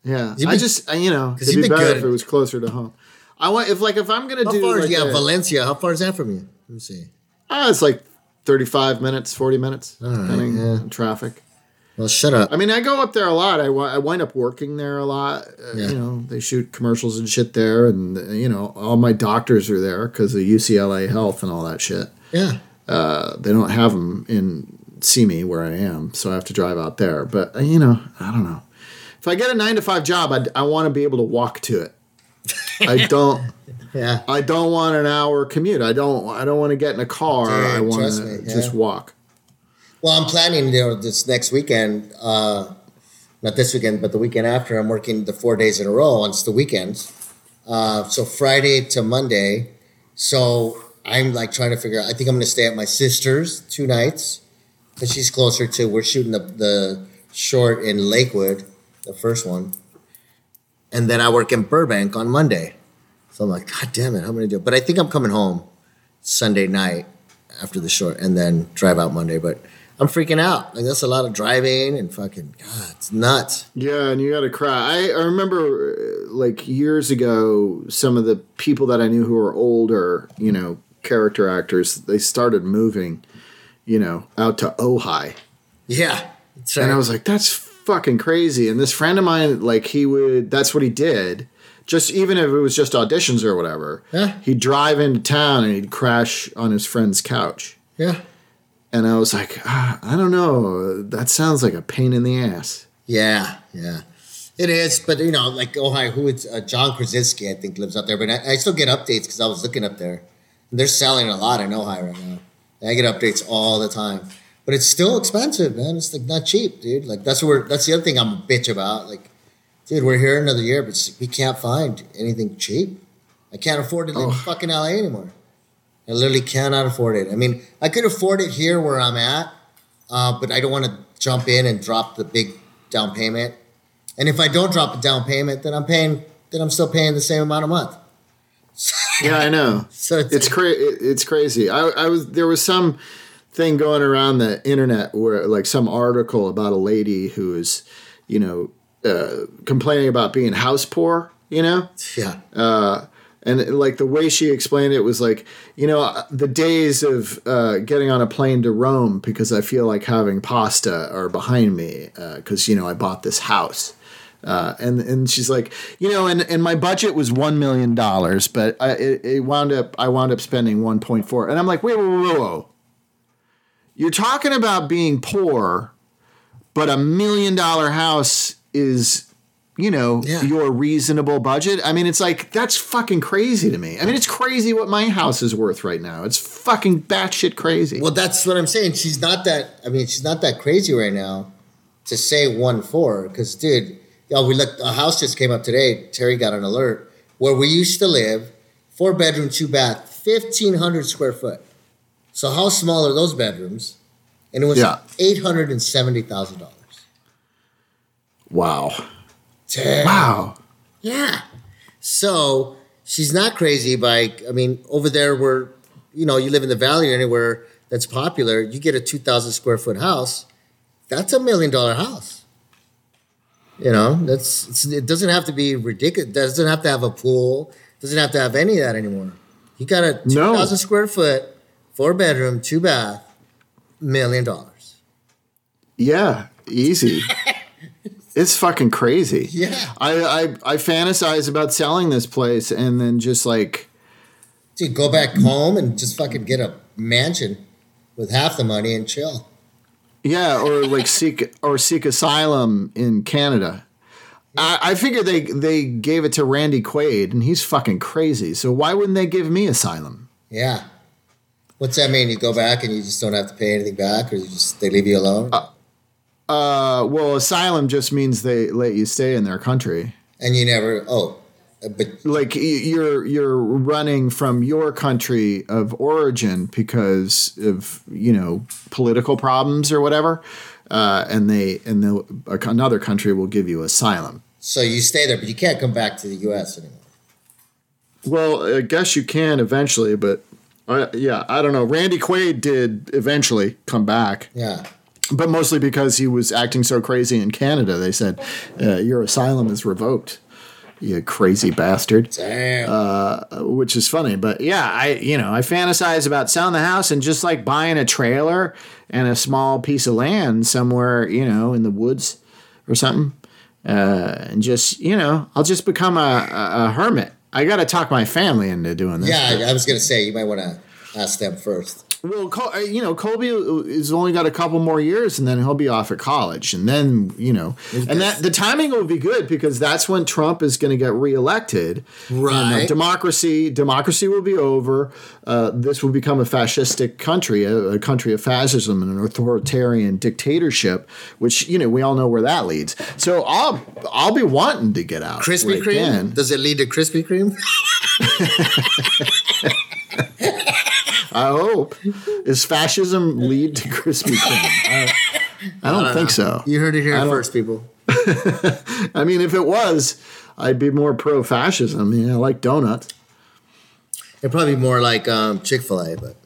Yeah, You'd I just I, you know, it'd you'd be be better good. if it was closer to home. I want if like if I'm gonna How do far like yeah, a- Valencia? How far is that from you? Let me see. Ah, it's like 35 minutes, 40 minutes, right, depending yeah. on traffic. Well, shut up. I mean, I go up there a lot. I, I wind up working there a lot. Uh, Yeah. You know, they shoot commercials and shit there, and uh, you know, all my doctors are there because of UCLA Health and all that shit. yeah. Uh, they don't have them in see me where I am, so I have to drive out there. But uh, you know, I don't know. If I get a nine to five job, I, I want to be able to walk to it. I don't. Yeah. I don't want an hour commute. I don't. I don't want to get in a car. Dude, I want to yeah. just walk. Well, I'm planning, you know, this next weekend, uh, not this weekend, but the weekend after, I'm working the four days in a row on the weekends. Uh, so Friday to Monday. So I'm like trying to figure out, I think I'm going to stay at my sister's two nights because she's closer to, we're shooting the, the short in Lakewood, the first one. And then I work in Burbank on Monday. So I'm like, God damn it, how am I going to do it? But I think I'm coming home Sunday night after the short and then drive out Monday. But I'm freaking out. Like that's a lot of driving and fucking God, it's nuts. Yeah, and you got to cry. I, I remember uh, like years ago, some of the people that I knew who were older, you know, character actors, they started moving, you know, out to Ojai. Yeah. That's And I was like, that's fucking crazy. And this friend of mine, like, he would, that's what he did. Just even if it was just auditions or whatever, Yeah. he'd drive into town and he'd crash on his friend's couch. yeah. And I was like, ah, I don't know. That sounds like a pain in the ass. Yeah. Yeah. It is, but you know, like Ojai, who it's uh, John Krasinski, I think lives up there. But I, I still get updates because I was looking up there. They're selling a lot in Ojai right now. And I get updates all the time, but it's still expensive, man. It's like not cheap, dude. Like that's where that's the other thing I'm a bitch about. Like, dude, we're here another year, but we can't find anything cheap. I can't afford to live in fucking LA anymore. I literally cannot afford it. I mean, I could afford it here where I'm at, uh, but I don't want to jump in and drop the big down payment. And if I don't drop the down payment, then I'm paying. Then I'm still paying the same amount a month. Yeah, I know. So it's, it's cra- it's crazy. I, I was there was some thing going around the internet where like some article about a lady who is, you know, uh, complaining about being house poor. You know, yeah, uh, and like the way she explained it was like, you know, uh, the days of uh, getting on a plane to Rome because I feel like having pasta are behind me because you know I bought this house. Uh, and and she's like, you know, and, and my budget was one million dollars, but I, it, it wound up I wound up spending one point four, and I'm like, wait, whoa, whoa, whoa, whoa, you're talking about being poor, but a million dollar house is, you know, Yeah. your reasonable budget. I mean, it's like that's fucking crazy to me. I mean, it's crazy what my house is worth right now. It's fucking batshit crazy. Well, that's what I'm saying. She's not that. I mean, she's not that crazy right now to say one four. Because, dude, yo, we looked. A house just came up today. Terry got an alert where we used to live. Four bedroom, two bath, fifteen hundred square foot. So how small are those bedrooms? And it was Yeah. eight hundred and seventy thousand dollars. wow, Wow. Yeah. So she's not crazy by, I mean, over there where, you know, you live in the valley or anywhere that's popular, you get a 2,000 square foot house. That's a million dollar house. You know, that's, it's, it doesn't have to be ridiculous. It doesn't have to have a pool. doesn't have to have any of that anymore. You got a No. 2,000 square foot, four bedroom, two bath, million dollars. Yeah, easy. it's fucking crazy. Yeah. I, I I fantasize about selling this place and then just like Dude, go back home and just fucking get a mansion with half the money and chill. yeah, or like seek or seek asylum in Canada. I, I figure they they gave it to Randy Quaid and he's fucking crazy. So why wouldn't they give me asylum? Yeah. What's that mean? You go back and you just don't have to pay anything back, or you just they leave you alone, Uh, well, asylum just means they let you stay in their country. and you never. Oh, but like you're you're running from your country of origin because of you know political problems or whatever uh, and they and the, another country will give you asylum so you stay there, but you can't come back to the U.S. anymore. well i guess you can eventually but uh, yeah i don't know randy quaid did eventually come back Yeah. But mostly because he was acting so crazy in canada they said uh, your asylum is revoked You crazy bastard. Damn. Uh, which is funny. But yeah, I you know I fantasize about selling the house and just like buying a trailer and a small piece of land somewhere you know in the woods or something, uh, and just you know I'll just become a, a, a hermit. I got to talk my family into doing this. yeah, I was gonna say you might want to ask them first. Well, Col- uh, you know, Colby has only got a couple more years, and then he'll be off at college, and then you know, and that the timing will be good because that's when Trump is going to get reelected. And, uh, Right. democracy, democracy will be over. Uh, this will become a fascistic country, a, a country of fascism and an authoritarian dictatorship, which you know we all know where that leads. So I'll I'll be wanting to get out. Krispy when Kreme. Does it lead to Krispy Kreme? I hope. Is fascism lead to Krispy Kreme? I, I don't, think so. You heard it here first, people. I mean, if it was, I'd be more pro fascism. I mean, I like donuts. It'd probably be more like um, Chick Fil A, but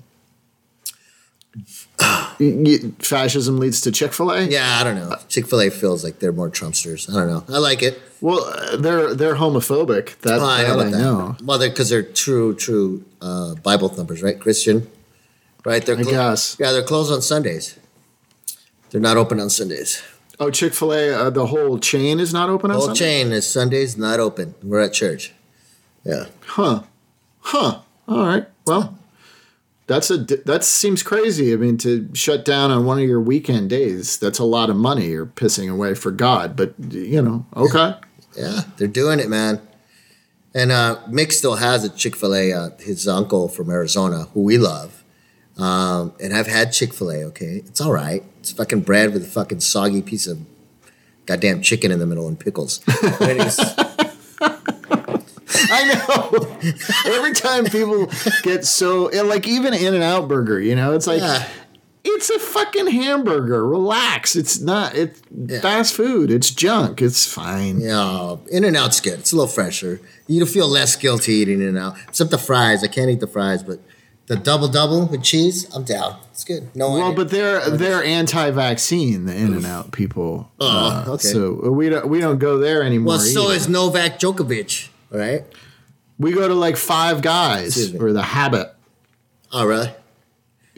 Fascism leads to Chick fil A? yeah, I don't know. Chick Fil A feels like they're more Trumpsters. I don't know. I like it. Well, uh, they're they're homophobic. That, Oh, I know I about that. know. Well, they're because they're true, true uh, Bible thumpers, right? Christian, right? They're guess. Yeah, they're closed on Sundays. They're not open on Sundays. Oh, Chick fil A, uh, the whole chain is not open on Whole Sunday? chain is Sundays not open. We're at church. Yeah. Huh. Huh. All right. Well, that's a that seems crazy. I mean, to shut down on one of your weekend days, that's a lot of money you're pissing away for God. But you know, okay. Yeah, they're doing it, man. And uh, Mick still has a Chick Fil A. Uh, his uncle from Arizona, who we love, um, and I've had Chick Fil A. Okay, it's all right. It's fucking bread with a fucking soggy piece of goddamn chicken in the middle and pickles. But it is- I know. Every time people get so like even In and Out Burger, you know, it's like Yeah. it's a fucking hamburger. Relax. It's not. It's fast food. It's junk. It's fine. know, In and Out's good. It's a little fresher. You feel less guilty eating In and Out. Except the fries. I can't eat the fries, but the double double with cheese, I'm down. It's good. No Well, onion. but they're they're anti-vaccine. The In and Out people. Uh, Oh, okay. So we don't we don't go there anymore. well, so either. is Novak Djokovic, right? we go to like Five Guys or the Habit. Oh, really?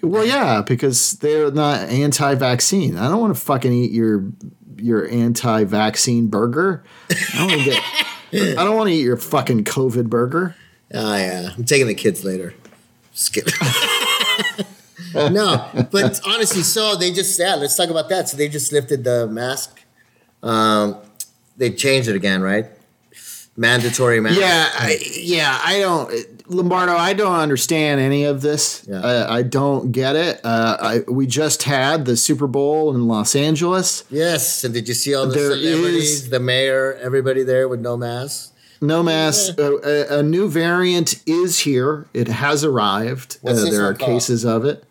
Well, yeah, because they're not anti-vaccine. I don't want to fucking eat your your anti-vaccine burger. I don't want to get. I don't want to eat your fucking COVID burger. Oh yeah, I'm taking the kids later. Kidding. no, but honestly, so they just yeah. Let's talk about that. So they just lifted the mask. Um, they changed it again, right? Mandatory mask. Yeah, I, yeah. I don't, Lombardo. I don't understand any of this. Yeah. Uh, I don't get it. Uh, I we just had the Super Bowl in Los Angeles. Yes. And did you see all the There celebrities, is- the mayor, everybody there with no masks? No mask. Uh, a, a new variant is here. It has arrived. Uh, there are called? cases of it.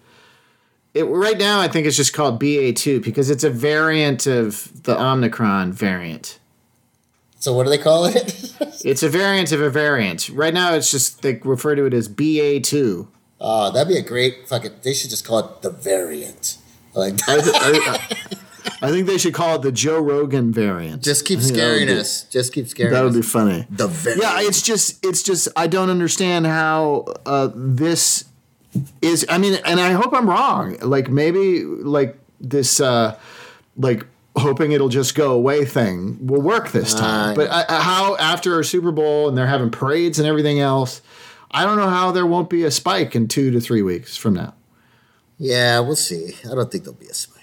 It right now, I think it's just called BA two because it's a variant of the Omicron variant. So what do they call it? It's a variant of a variant. Right now, it's just they refer to it as BA two. oh, that'd be a great fucking. They should just call it the variant. Like I, th- I, I think they should call it the Joe Rogan variant. just keep I think scaring be- us. Just keep scaring That would be funny. the variant. Yeah, it's just it's just I don't understand how uh, this is. I mean, and I hope I'm wrong. Like maybe like this uh, like hoping it'll just go away thing will work this time. Uh, but I, I- how after a Super Bowl and they're having parades and everything else, I don't know how there won't be a spike in two to three weeks from now. yeah, we'll see. I don't think there'll be a spike.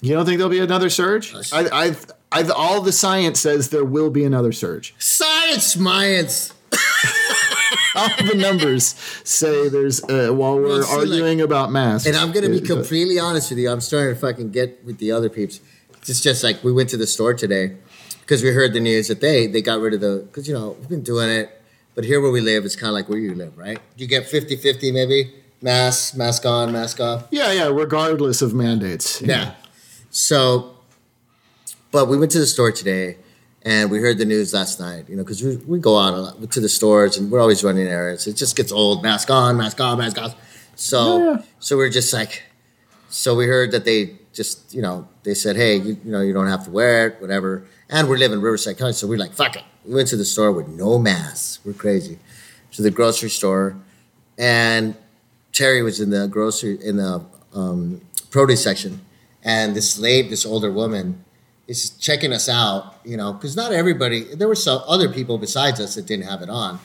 You don't think there'll be another surge? Uh, I, I, I, all the science says there will be another surge. Science, science. All the numbers say there's uh, while we're Well, see, like- arguing about masks. And I'm gonna be it- completely honest with you. I'm starting to fucking get with the other peeps. It's just like we went to the store today because we heard the news that they they got rid of the because you know we've been doing it, but here where we live, it's kind of like where you live, right? You get 50-50 maybe mask, mask on, mask off. Yeah, yeah. Regardless of mandates. Yeah. So, but we went to the store today, and we heard the news last night. You know, because we, we go out a lot to the stores, and we're always running errands. It just gets old. Mask on, mask on, mask off. So, Yeah. so we're just like, so we heard that they just, you know, they said, hey, you, you know, you don't have to wear it, whatever. And we live in Riverside County, so we're like, fuck it, We went to the store with no masks. We're crazy. To the grocery store, and Terry was in the grocery in the um, produce section, and this lady, this older woman, is checking us out. You know, because not everybody. There were some other people besides us that didn't have it on,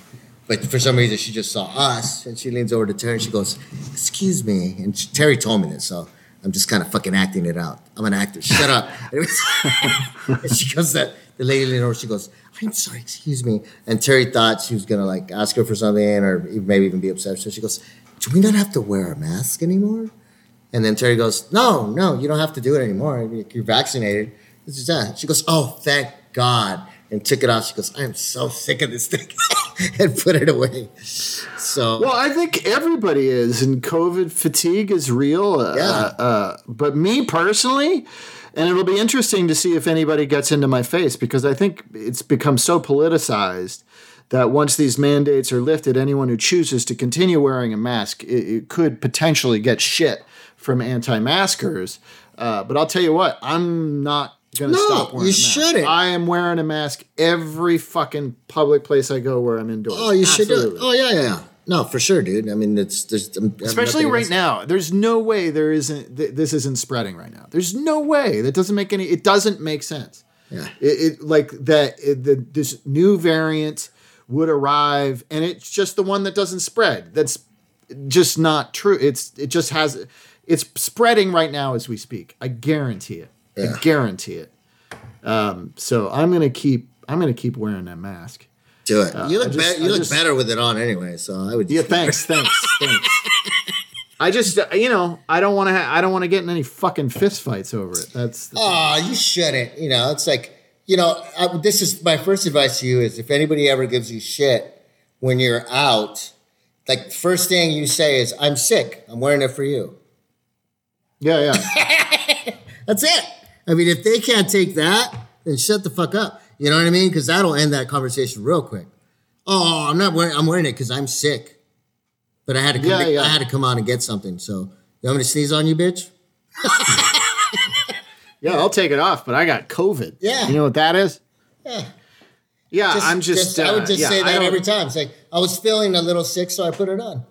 but for some reason she just saw us, and she leans over to Terry and she goes, "Excuse me," and she, Terry told me this, so. I'm just kind of fucking acting it out. I'm an actor. Shut up. and she goes that the lady leaned over. She goes, "I'm sorry, excuse me." And Terry thought she was gonna like ask her for something or maybe even be upset. So she goes, "Do we not have to wear a mask anymore?" And then Terry goes, "No, no, you don't have to do it anymore. You're vaccinated." This is that. She goes, "Oh, thank God." And took it off. She goes, "I am so sick of this thing," and put it away. So Well, I think everybody is, and COVID fatigue is real. Uh, Yeah. Uh, but me personally, and it'll be interesting to see if anybody gets into my face because I think it's become so politicized that once these mandates are lifted, anyone who chooses to continue wearing a mask, it, it could potentially get shit from anti-maskers. Uh, but I'll tell you what, I'm not to No, stop wearing you shouldn't. I am wearing a mask every fucking public place I go where I'm indoors. Oh, you should do it. Oh, yeah, yeah, yeah. No, for sure, dude. I mean, it's there's I'm- especially right now there's no way there isn't th- this isn't spreading right now there's no way that doesn't make any it doesn't make sense Yeah. it, it like that it, the, this new variant would arrive and it's just the one that doesn't spread that's just not true it's it just has it's spreading right now as we speak i guarantee it Yeah. i guarantee it um so i'm gonna keep i'm gonna keep wearing that mask Do it. you look just- be- you I look just- better with it on anyway. So I would. Yeah, thanks, thanks, thanks. I just, uh, you know, I don't want to. Ha- I don't want to get in any fucking fist fights over it. That's Oh, you shouldn't. You know, it's like you know. I, this is my first advice to you: is if anybody ever gives you shit when you're out, like first thing you say is, "I'm sick. I'm wearing it for you." yeah, yeah. That's it. I mean, if they can't take that, then shut the fuck up. You know what I mean? Because that'll end that conversation real quick. Oh, I'm not wearing. I'm wearing it because I'm sick. But I had to. Come, Yeah, yeah. I had to come out and get something. So you want me to sneeze on you, bitch? Yeah, I'll take it off, but I got COVID. Yeah. You know what that is? Yeah. Yeah, I'm just. I uh, would just yeah, say I that every time. It's like I was feeling a little sick, so I put it on.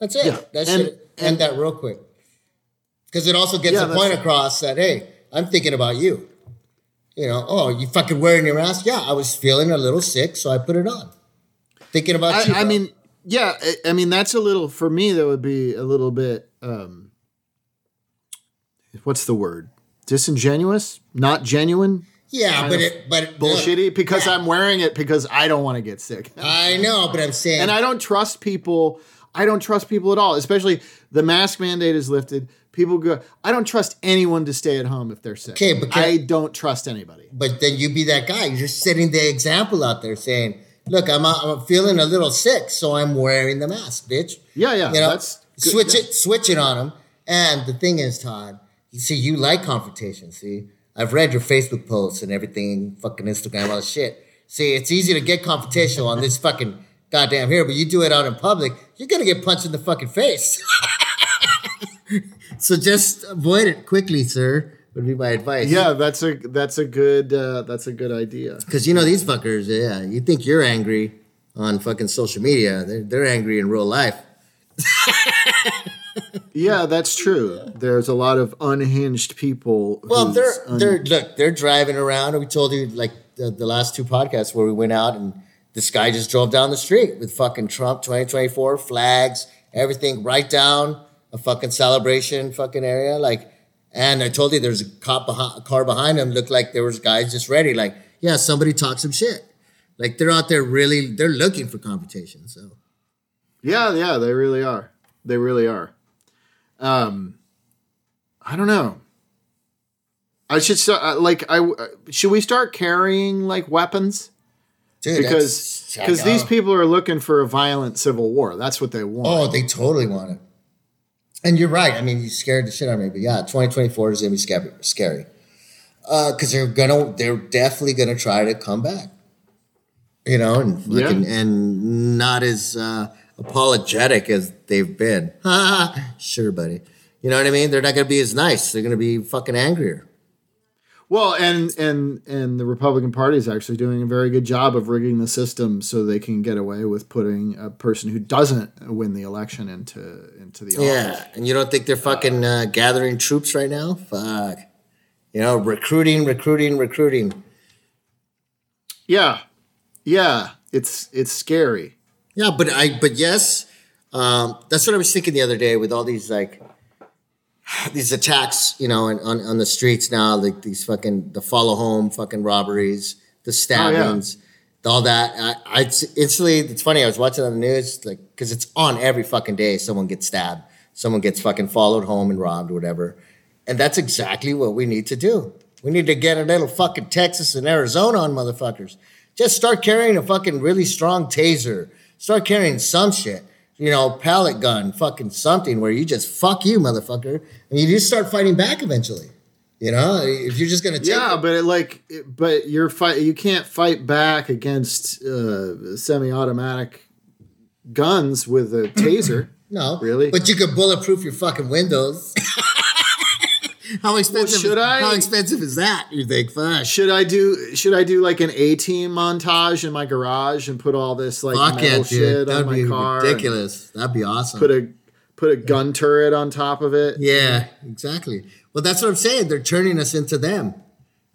That's it. Yeah, That and- should end that real quick. Because it also gets Yeah, the point across that hey, I'm thinking about you. You know, oh, you fucking wearing your mask? Yeah, I was feeling a little sick, so I put it on. Thinking about you. I, I mean, yeah. I, I mean, that's a little for me. That would be a little bit. um What's the word? Disingenuous? Not genuine? yeah, but it, but Bullshitty? Because Yeah. I'm wearing it because I don't want to get sick. I know, but I'm saying, and I don't trust people. I don't trust people at all. Especially the mask mandate is lifted. People go. I don't trust anyone to stay at home if they're sick. Okay, but I don't trust anybody. but then you be that guy. You're just setting the example out there, saying, "Look, I'm I'm feeling a little sick, so I'm wearing the mask, bitch." Yeah, yeah. you know, switch Yeah. it, switch it on them. And the thing is, Todd, you see, you like confrontation. See, I've read your Facebook posts and everything, fucking Instagram, all that shit. See, it's easy to get confrontational on this fucking goddamn here, but you do it out in public, you're gonna get punched in the fucking face. so just avoid it quickly, sir. Would be my advice. Yeah, that's a that's a good uh, that's a good idea. Because you know these fuckers, yeah. You think you're angry on fucking social media. They're, they're angry in real life. Yeah, that's true. There's a lot of unhinged people. Well, they're un- they're look, they're driving around. We told you like the, the last two podcasts where we went out and this guy just drove down the street with fucking Trump 2024 flags, everything right down a fucking celebration fucking area. Like, and I told you there's a cop behind, a car behind him. Looked like there was guys just ready. Like, yeah, somebody talk some shit. Like they're out there really, they're looking for confrontation. So Yeah, yeah, they really are. They really are. Um, I don't know. I should st- uh, like I uh, should we start carrying like weapons dude, because because these people are looking for a violent civil war. That's what they want. Oh, they totally want it. And you're right. I mean, you scared the shit out of me. But yeah, 2024 is gonna be scary. Scary. Because they're gonna, they're definitely gonna try to come back. You know, and Yeah. and not as uh, apologetic as they've been. sure, buddy. You know what I mean? They're not gonna be as nice. They're gonna be fucking angrier. Well, and and and the Republican Party is actually doing a very good job of rigging the system so they can get away with putting a person who doesn't win the election into into the office. Yeah, and you don't think they're fucking uh, gathering troops right now? Fuck. You know, recruiting, recruiting, recruiting. Yeah, yeah. It's it's scary. Yeah, but I, but yes, um, that's what I was thinking the other day with all these like these attacks, you know, on, on, on the streets now, like these fucking the follow home fucking robberies, the oh, stabbings, all that. I, I instantly, it's funny. I was watching on the news, like, because it's on every fucking day. Someone gets stabbed, someone gets fucking followed home and robbed, whatever. And that's exactly what we need to do. We need to get a little fucking Texas and Arizona on motherfuckers. Just start carrying a fucking really strong taser. Start carrying some shit you know, pellet gun, fucking something where you just fuck you, motherfucker, and you just start fighting back eventually. You know, if you're just gonna take yeah, it. but it, like, it- but you're fight. You can't fight back against uh, semi-automatic guns with a taser. no, really? But you could bulletproof your fucking windows. how expensive? should I? How expensive is that? You think? Fuck. should I do? Should I do like an A team montage in my garage and put all this like Fuck metal yeah, shit dude. on That'd my be car? ridiculous. That'd be awesome. Put a put a gun turret on top of it. Yeah, exactly. Well, that's what I'm saying. They're turning us into them,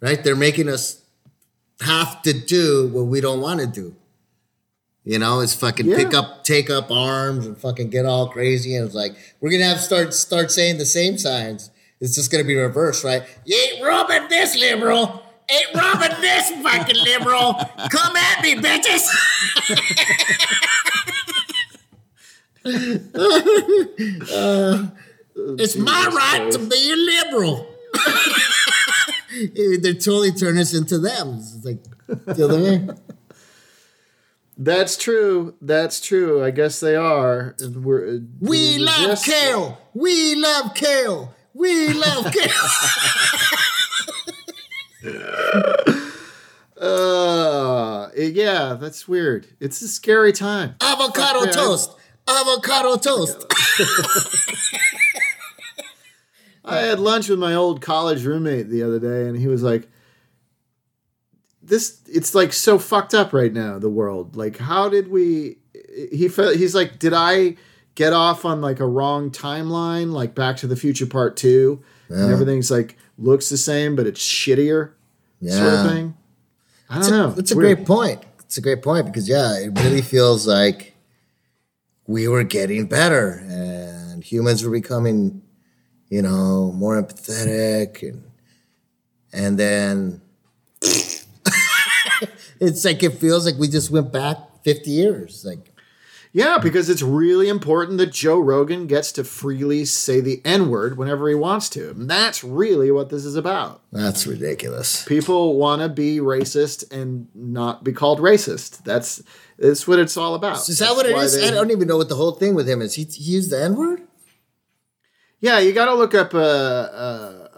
right? They're making us have to do what we don't want to do. You know, it's fucking Yeah. pick up, take up arms, and fucking get all crazy. And it's like we're gonna have to start start saying the same signs. It's just gonna be reversed, right? You ain't robbing this liberal. Ain't robbing this fucking liberal. Come at me, bitches. It's my right to be a liberal. They're totally turning us into them. It's like, you know I mean? That's true. That's true. I guess they are. And We're, uh, We love kale. We love kale. We love kale. Uh, yeah, that's weird. It's a scary time. Avocado man. toast. Avocado toast. I had lunch with my old college roommate the other day, and he was like, "This, it's like so fucked up right now. The world. Like, how did we?" He felt he's like, "Did I get off on like a wrong timeline, like Back to the Future Part Two, and everything's like looks the same, but it's shittier, yeah. sort of thing." I don't know. It's a Weird. great point. It's a great point because yeah, it really feels like we were getting better and humans were becoming, you know, more empathetic and and then it's like it feels like we just went back 50 years. Like Yeah, because it's really important that Joe Rogan gets to freely say the N word whenever he wants to. And that's really what this is about. that's ridiculous. People want to be racist and not be called racist. That's that's what it's all about. Is that what it That's is? they- I don't even know what the whole thing with him is. He, he used the N word? Yeah, you got to look up uh, uh,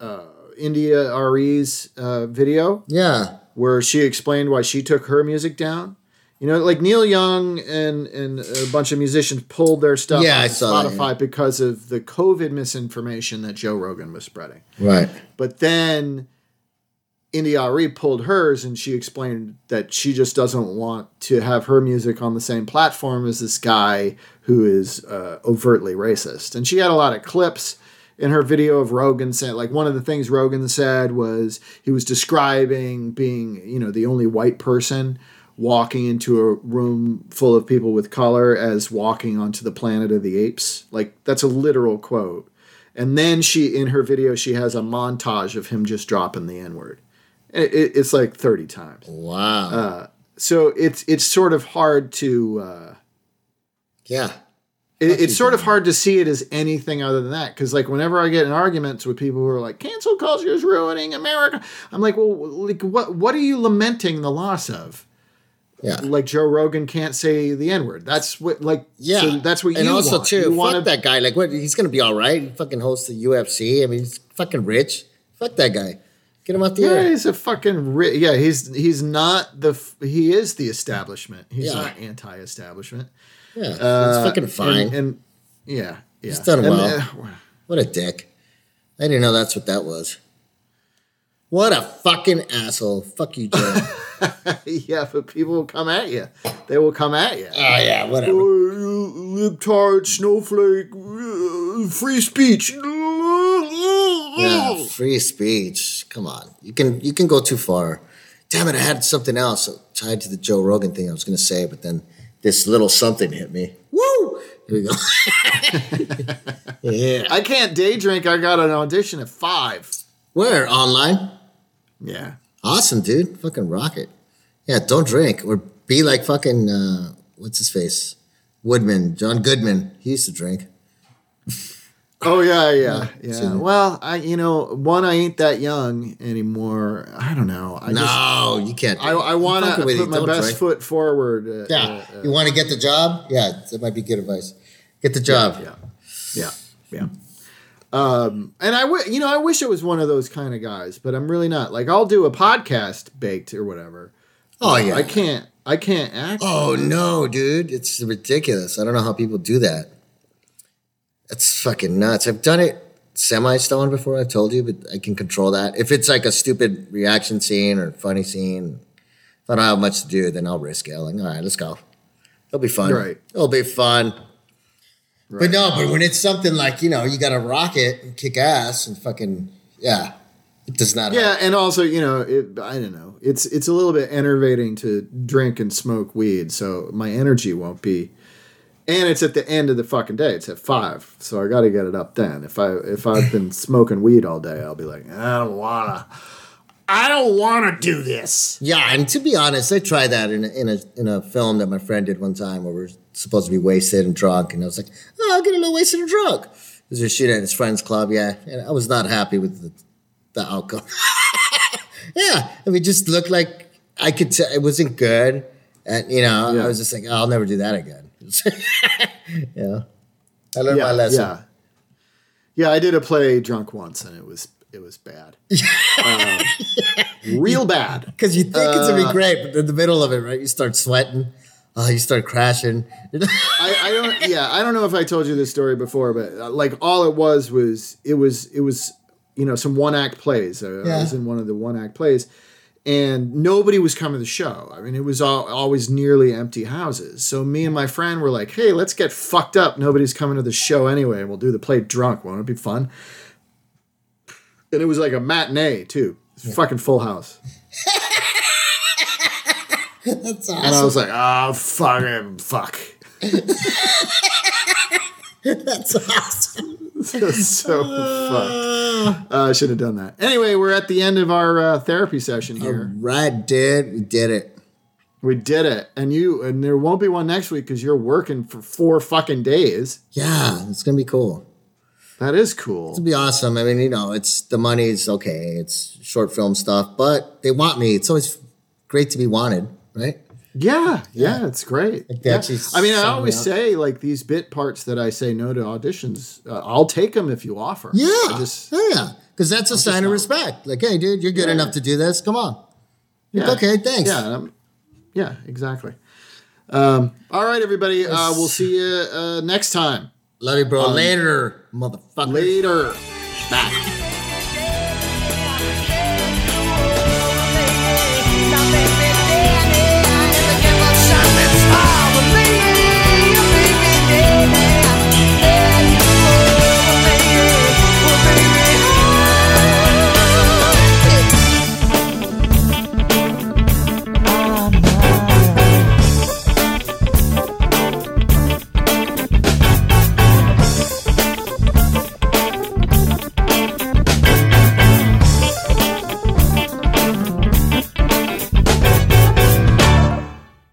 uh, uh, India Arie's uh, video Yeah. where she explained why she took her music down. You know, like Neil Young and and a bunch of musicians pulled their stuff Yeah, off saw that, Spotify because of the COVID misinformation that Joe Rogan was spreading. Right. But then India Arie pulled hers and she explained that she just doesn't want to have her music on the same platform as this guy who is uh, overtly racist. And she had a lot of clips in her video of Rogan saying, like, one of the things Rogan said was he was describing being, you know, the only white person walking into a room full of people with color as walking onto the planet of the apes. Like, that's a literal quote. And then she, in her video, she has a montage of him just dropping the N word. It, it- it's like 30 times. Wow. So it's it's sort of hard to uh, yeah. it, it's sort of hard to see it as anything other than that because like whenever I get in arguments with people who are like cancel culture is ruining America, I'm like, well, like what what are you lamenting the loss of? Yeah. Like Joe Rogan can't say the N word. That's what like Yeah, So that's what and you also want. too. You fuck wanna- that guy. Like, what? He's gonna be all right. He fucking hosts the UFC. I mean, he's fucking rich. Fuck that guy. Get him off the air. Yeah, air. he's a fucking ri- yeah. He's he's not the he is the establishment. He's Yeah. not anti-establishment. Yeah, Uh, it's fucking fine. And, and yeah, yeah, He's done And, well. uh, what a dick. I didn't know that's what that was. What a fucking asshole. Fuck you, Joe. yeah, but people will come at you. They will come at you. oh yeah, whatever. libtard, snowflake, uh, free speech. Yeah, free speech. Come on, you can you can go too far. Damn it! I had something else tied to the Joe Rogan thing I was gonna say, but then this little something hit me. Woo! Here we go. yeah. I can't day drink. I got an audition at five. Where online? Yeah. Awesome, dude. Fucking rocket. Yeah, don't drink or be like fucking uh, what's his face? Woodman, John Goodman. He used to drink. Oh yeah, yeah, yeah. so- Well, I you know one I ain't that young anymore. I don't know. I just no, you can't. I, I want to put my best drink. foot forward. Uh, Yeah, uh, you want to get the job? Yeah, that might be good advice. Get the job. yeah, yeah, yeah. Um, and I w- you know I wish I was one of those kind of guys, but I'm really not. Like I'll do a podcast baked or whatever. Oh yeah. I can't. I can't act. Oh no, dude, it's ridiculous. I don't know how people do that. That's fucking nuts. I've done it semi stoned before. I've told you, but I can control that. If it's like a stupid reaction scene or funny scene, if I don't have much to do, then I'll risk it. Like, all right, let's go. It'll be fun. Right. It'll be fun. But no, but when it's something like you know, you got to rock it and kick ass and fucking yeah, it does not. Yeah, and also you know, it, I don't know. It's it's a little bit enervating to drink and smoke weed, so my energy won't be. And it's at the end of the fucking day. It's at five, so I got to get it up then. If I if I've been smoking weed all day, I'll be like, I don't wanna, I don't wanna do this. Yeah, and to be honest, I tried that in a, in a in a film that my friend did one time where we are supposed to be wasted and drunk, and I was like, "Oh, I'll get a little wasted and drunk." Because we're shooting at his friend's club, yeah, and I was not happy with the, the outcome. yeah, I mean, just looked like I could tell it wasn't good, and you know, Yeah. I was just like, "I'll never do that again." yeah, I learned Yeah, my lesson. yeah, yeah. I did a play drunk once, and it was it was bad, Um, real bad. Because you think it's gonna Uh, be great, but in the middle of it, right, you start sweating. Oh, you start crashing. I, I don't yeah I don't know if I told you this story before, but uh, like all it was was it was it was you know some one act plays. I Yeah. was in one of the one act plays, and nobody was coming to the show. I mean, it was all, always nearly empty houses. So me and my friend were like, "Hey, let's get fucked up. Nobody's coming to the show anyway, and we'll do the play drunk. Won't it be fun?" And it was like a matinee too. Fucking full house. That's awesome. And I was like, oh, fucking fuck. That's awesome. That's so fucked. Uh, I should have done that. Anyway, we're at the end of our uh, therapy session here. Right, dude. We did it. We did it, and you and there won't be one next week because you're working for four fucking days. Yeah, it's gonna be cool. That is cool. It'll be awesome. I mean, you know, it's the money's okay. It's short film stuff, but they want me. It's always great to be wanted, right? Yeah, yeah, it's great. Like Yeah. I mean, I always up. say like these bit parts that I say no to auditions. Uh, I'll take them if you offer. Yeah, I just yeah, because that's a sign of respect. Like, hey, dude, you're good Yeah. enough to do this. Come on. yeah. Okay, thanks. Yeah, um, yeah, exactly. Um, all right, everybody. Uh, we'll see you uh, next time. Love you, bro. Later, motherfucker. Later. Bye.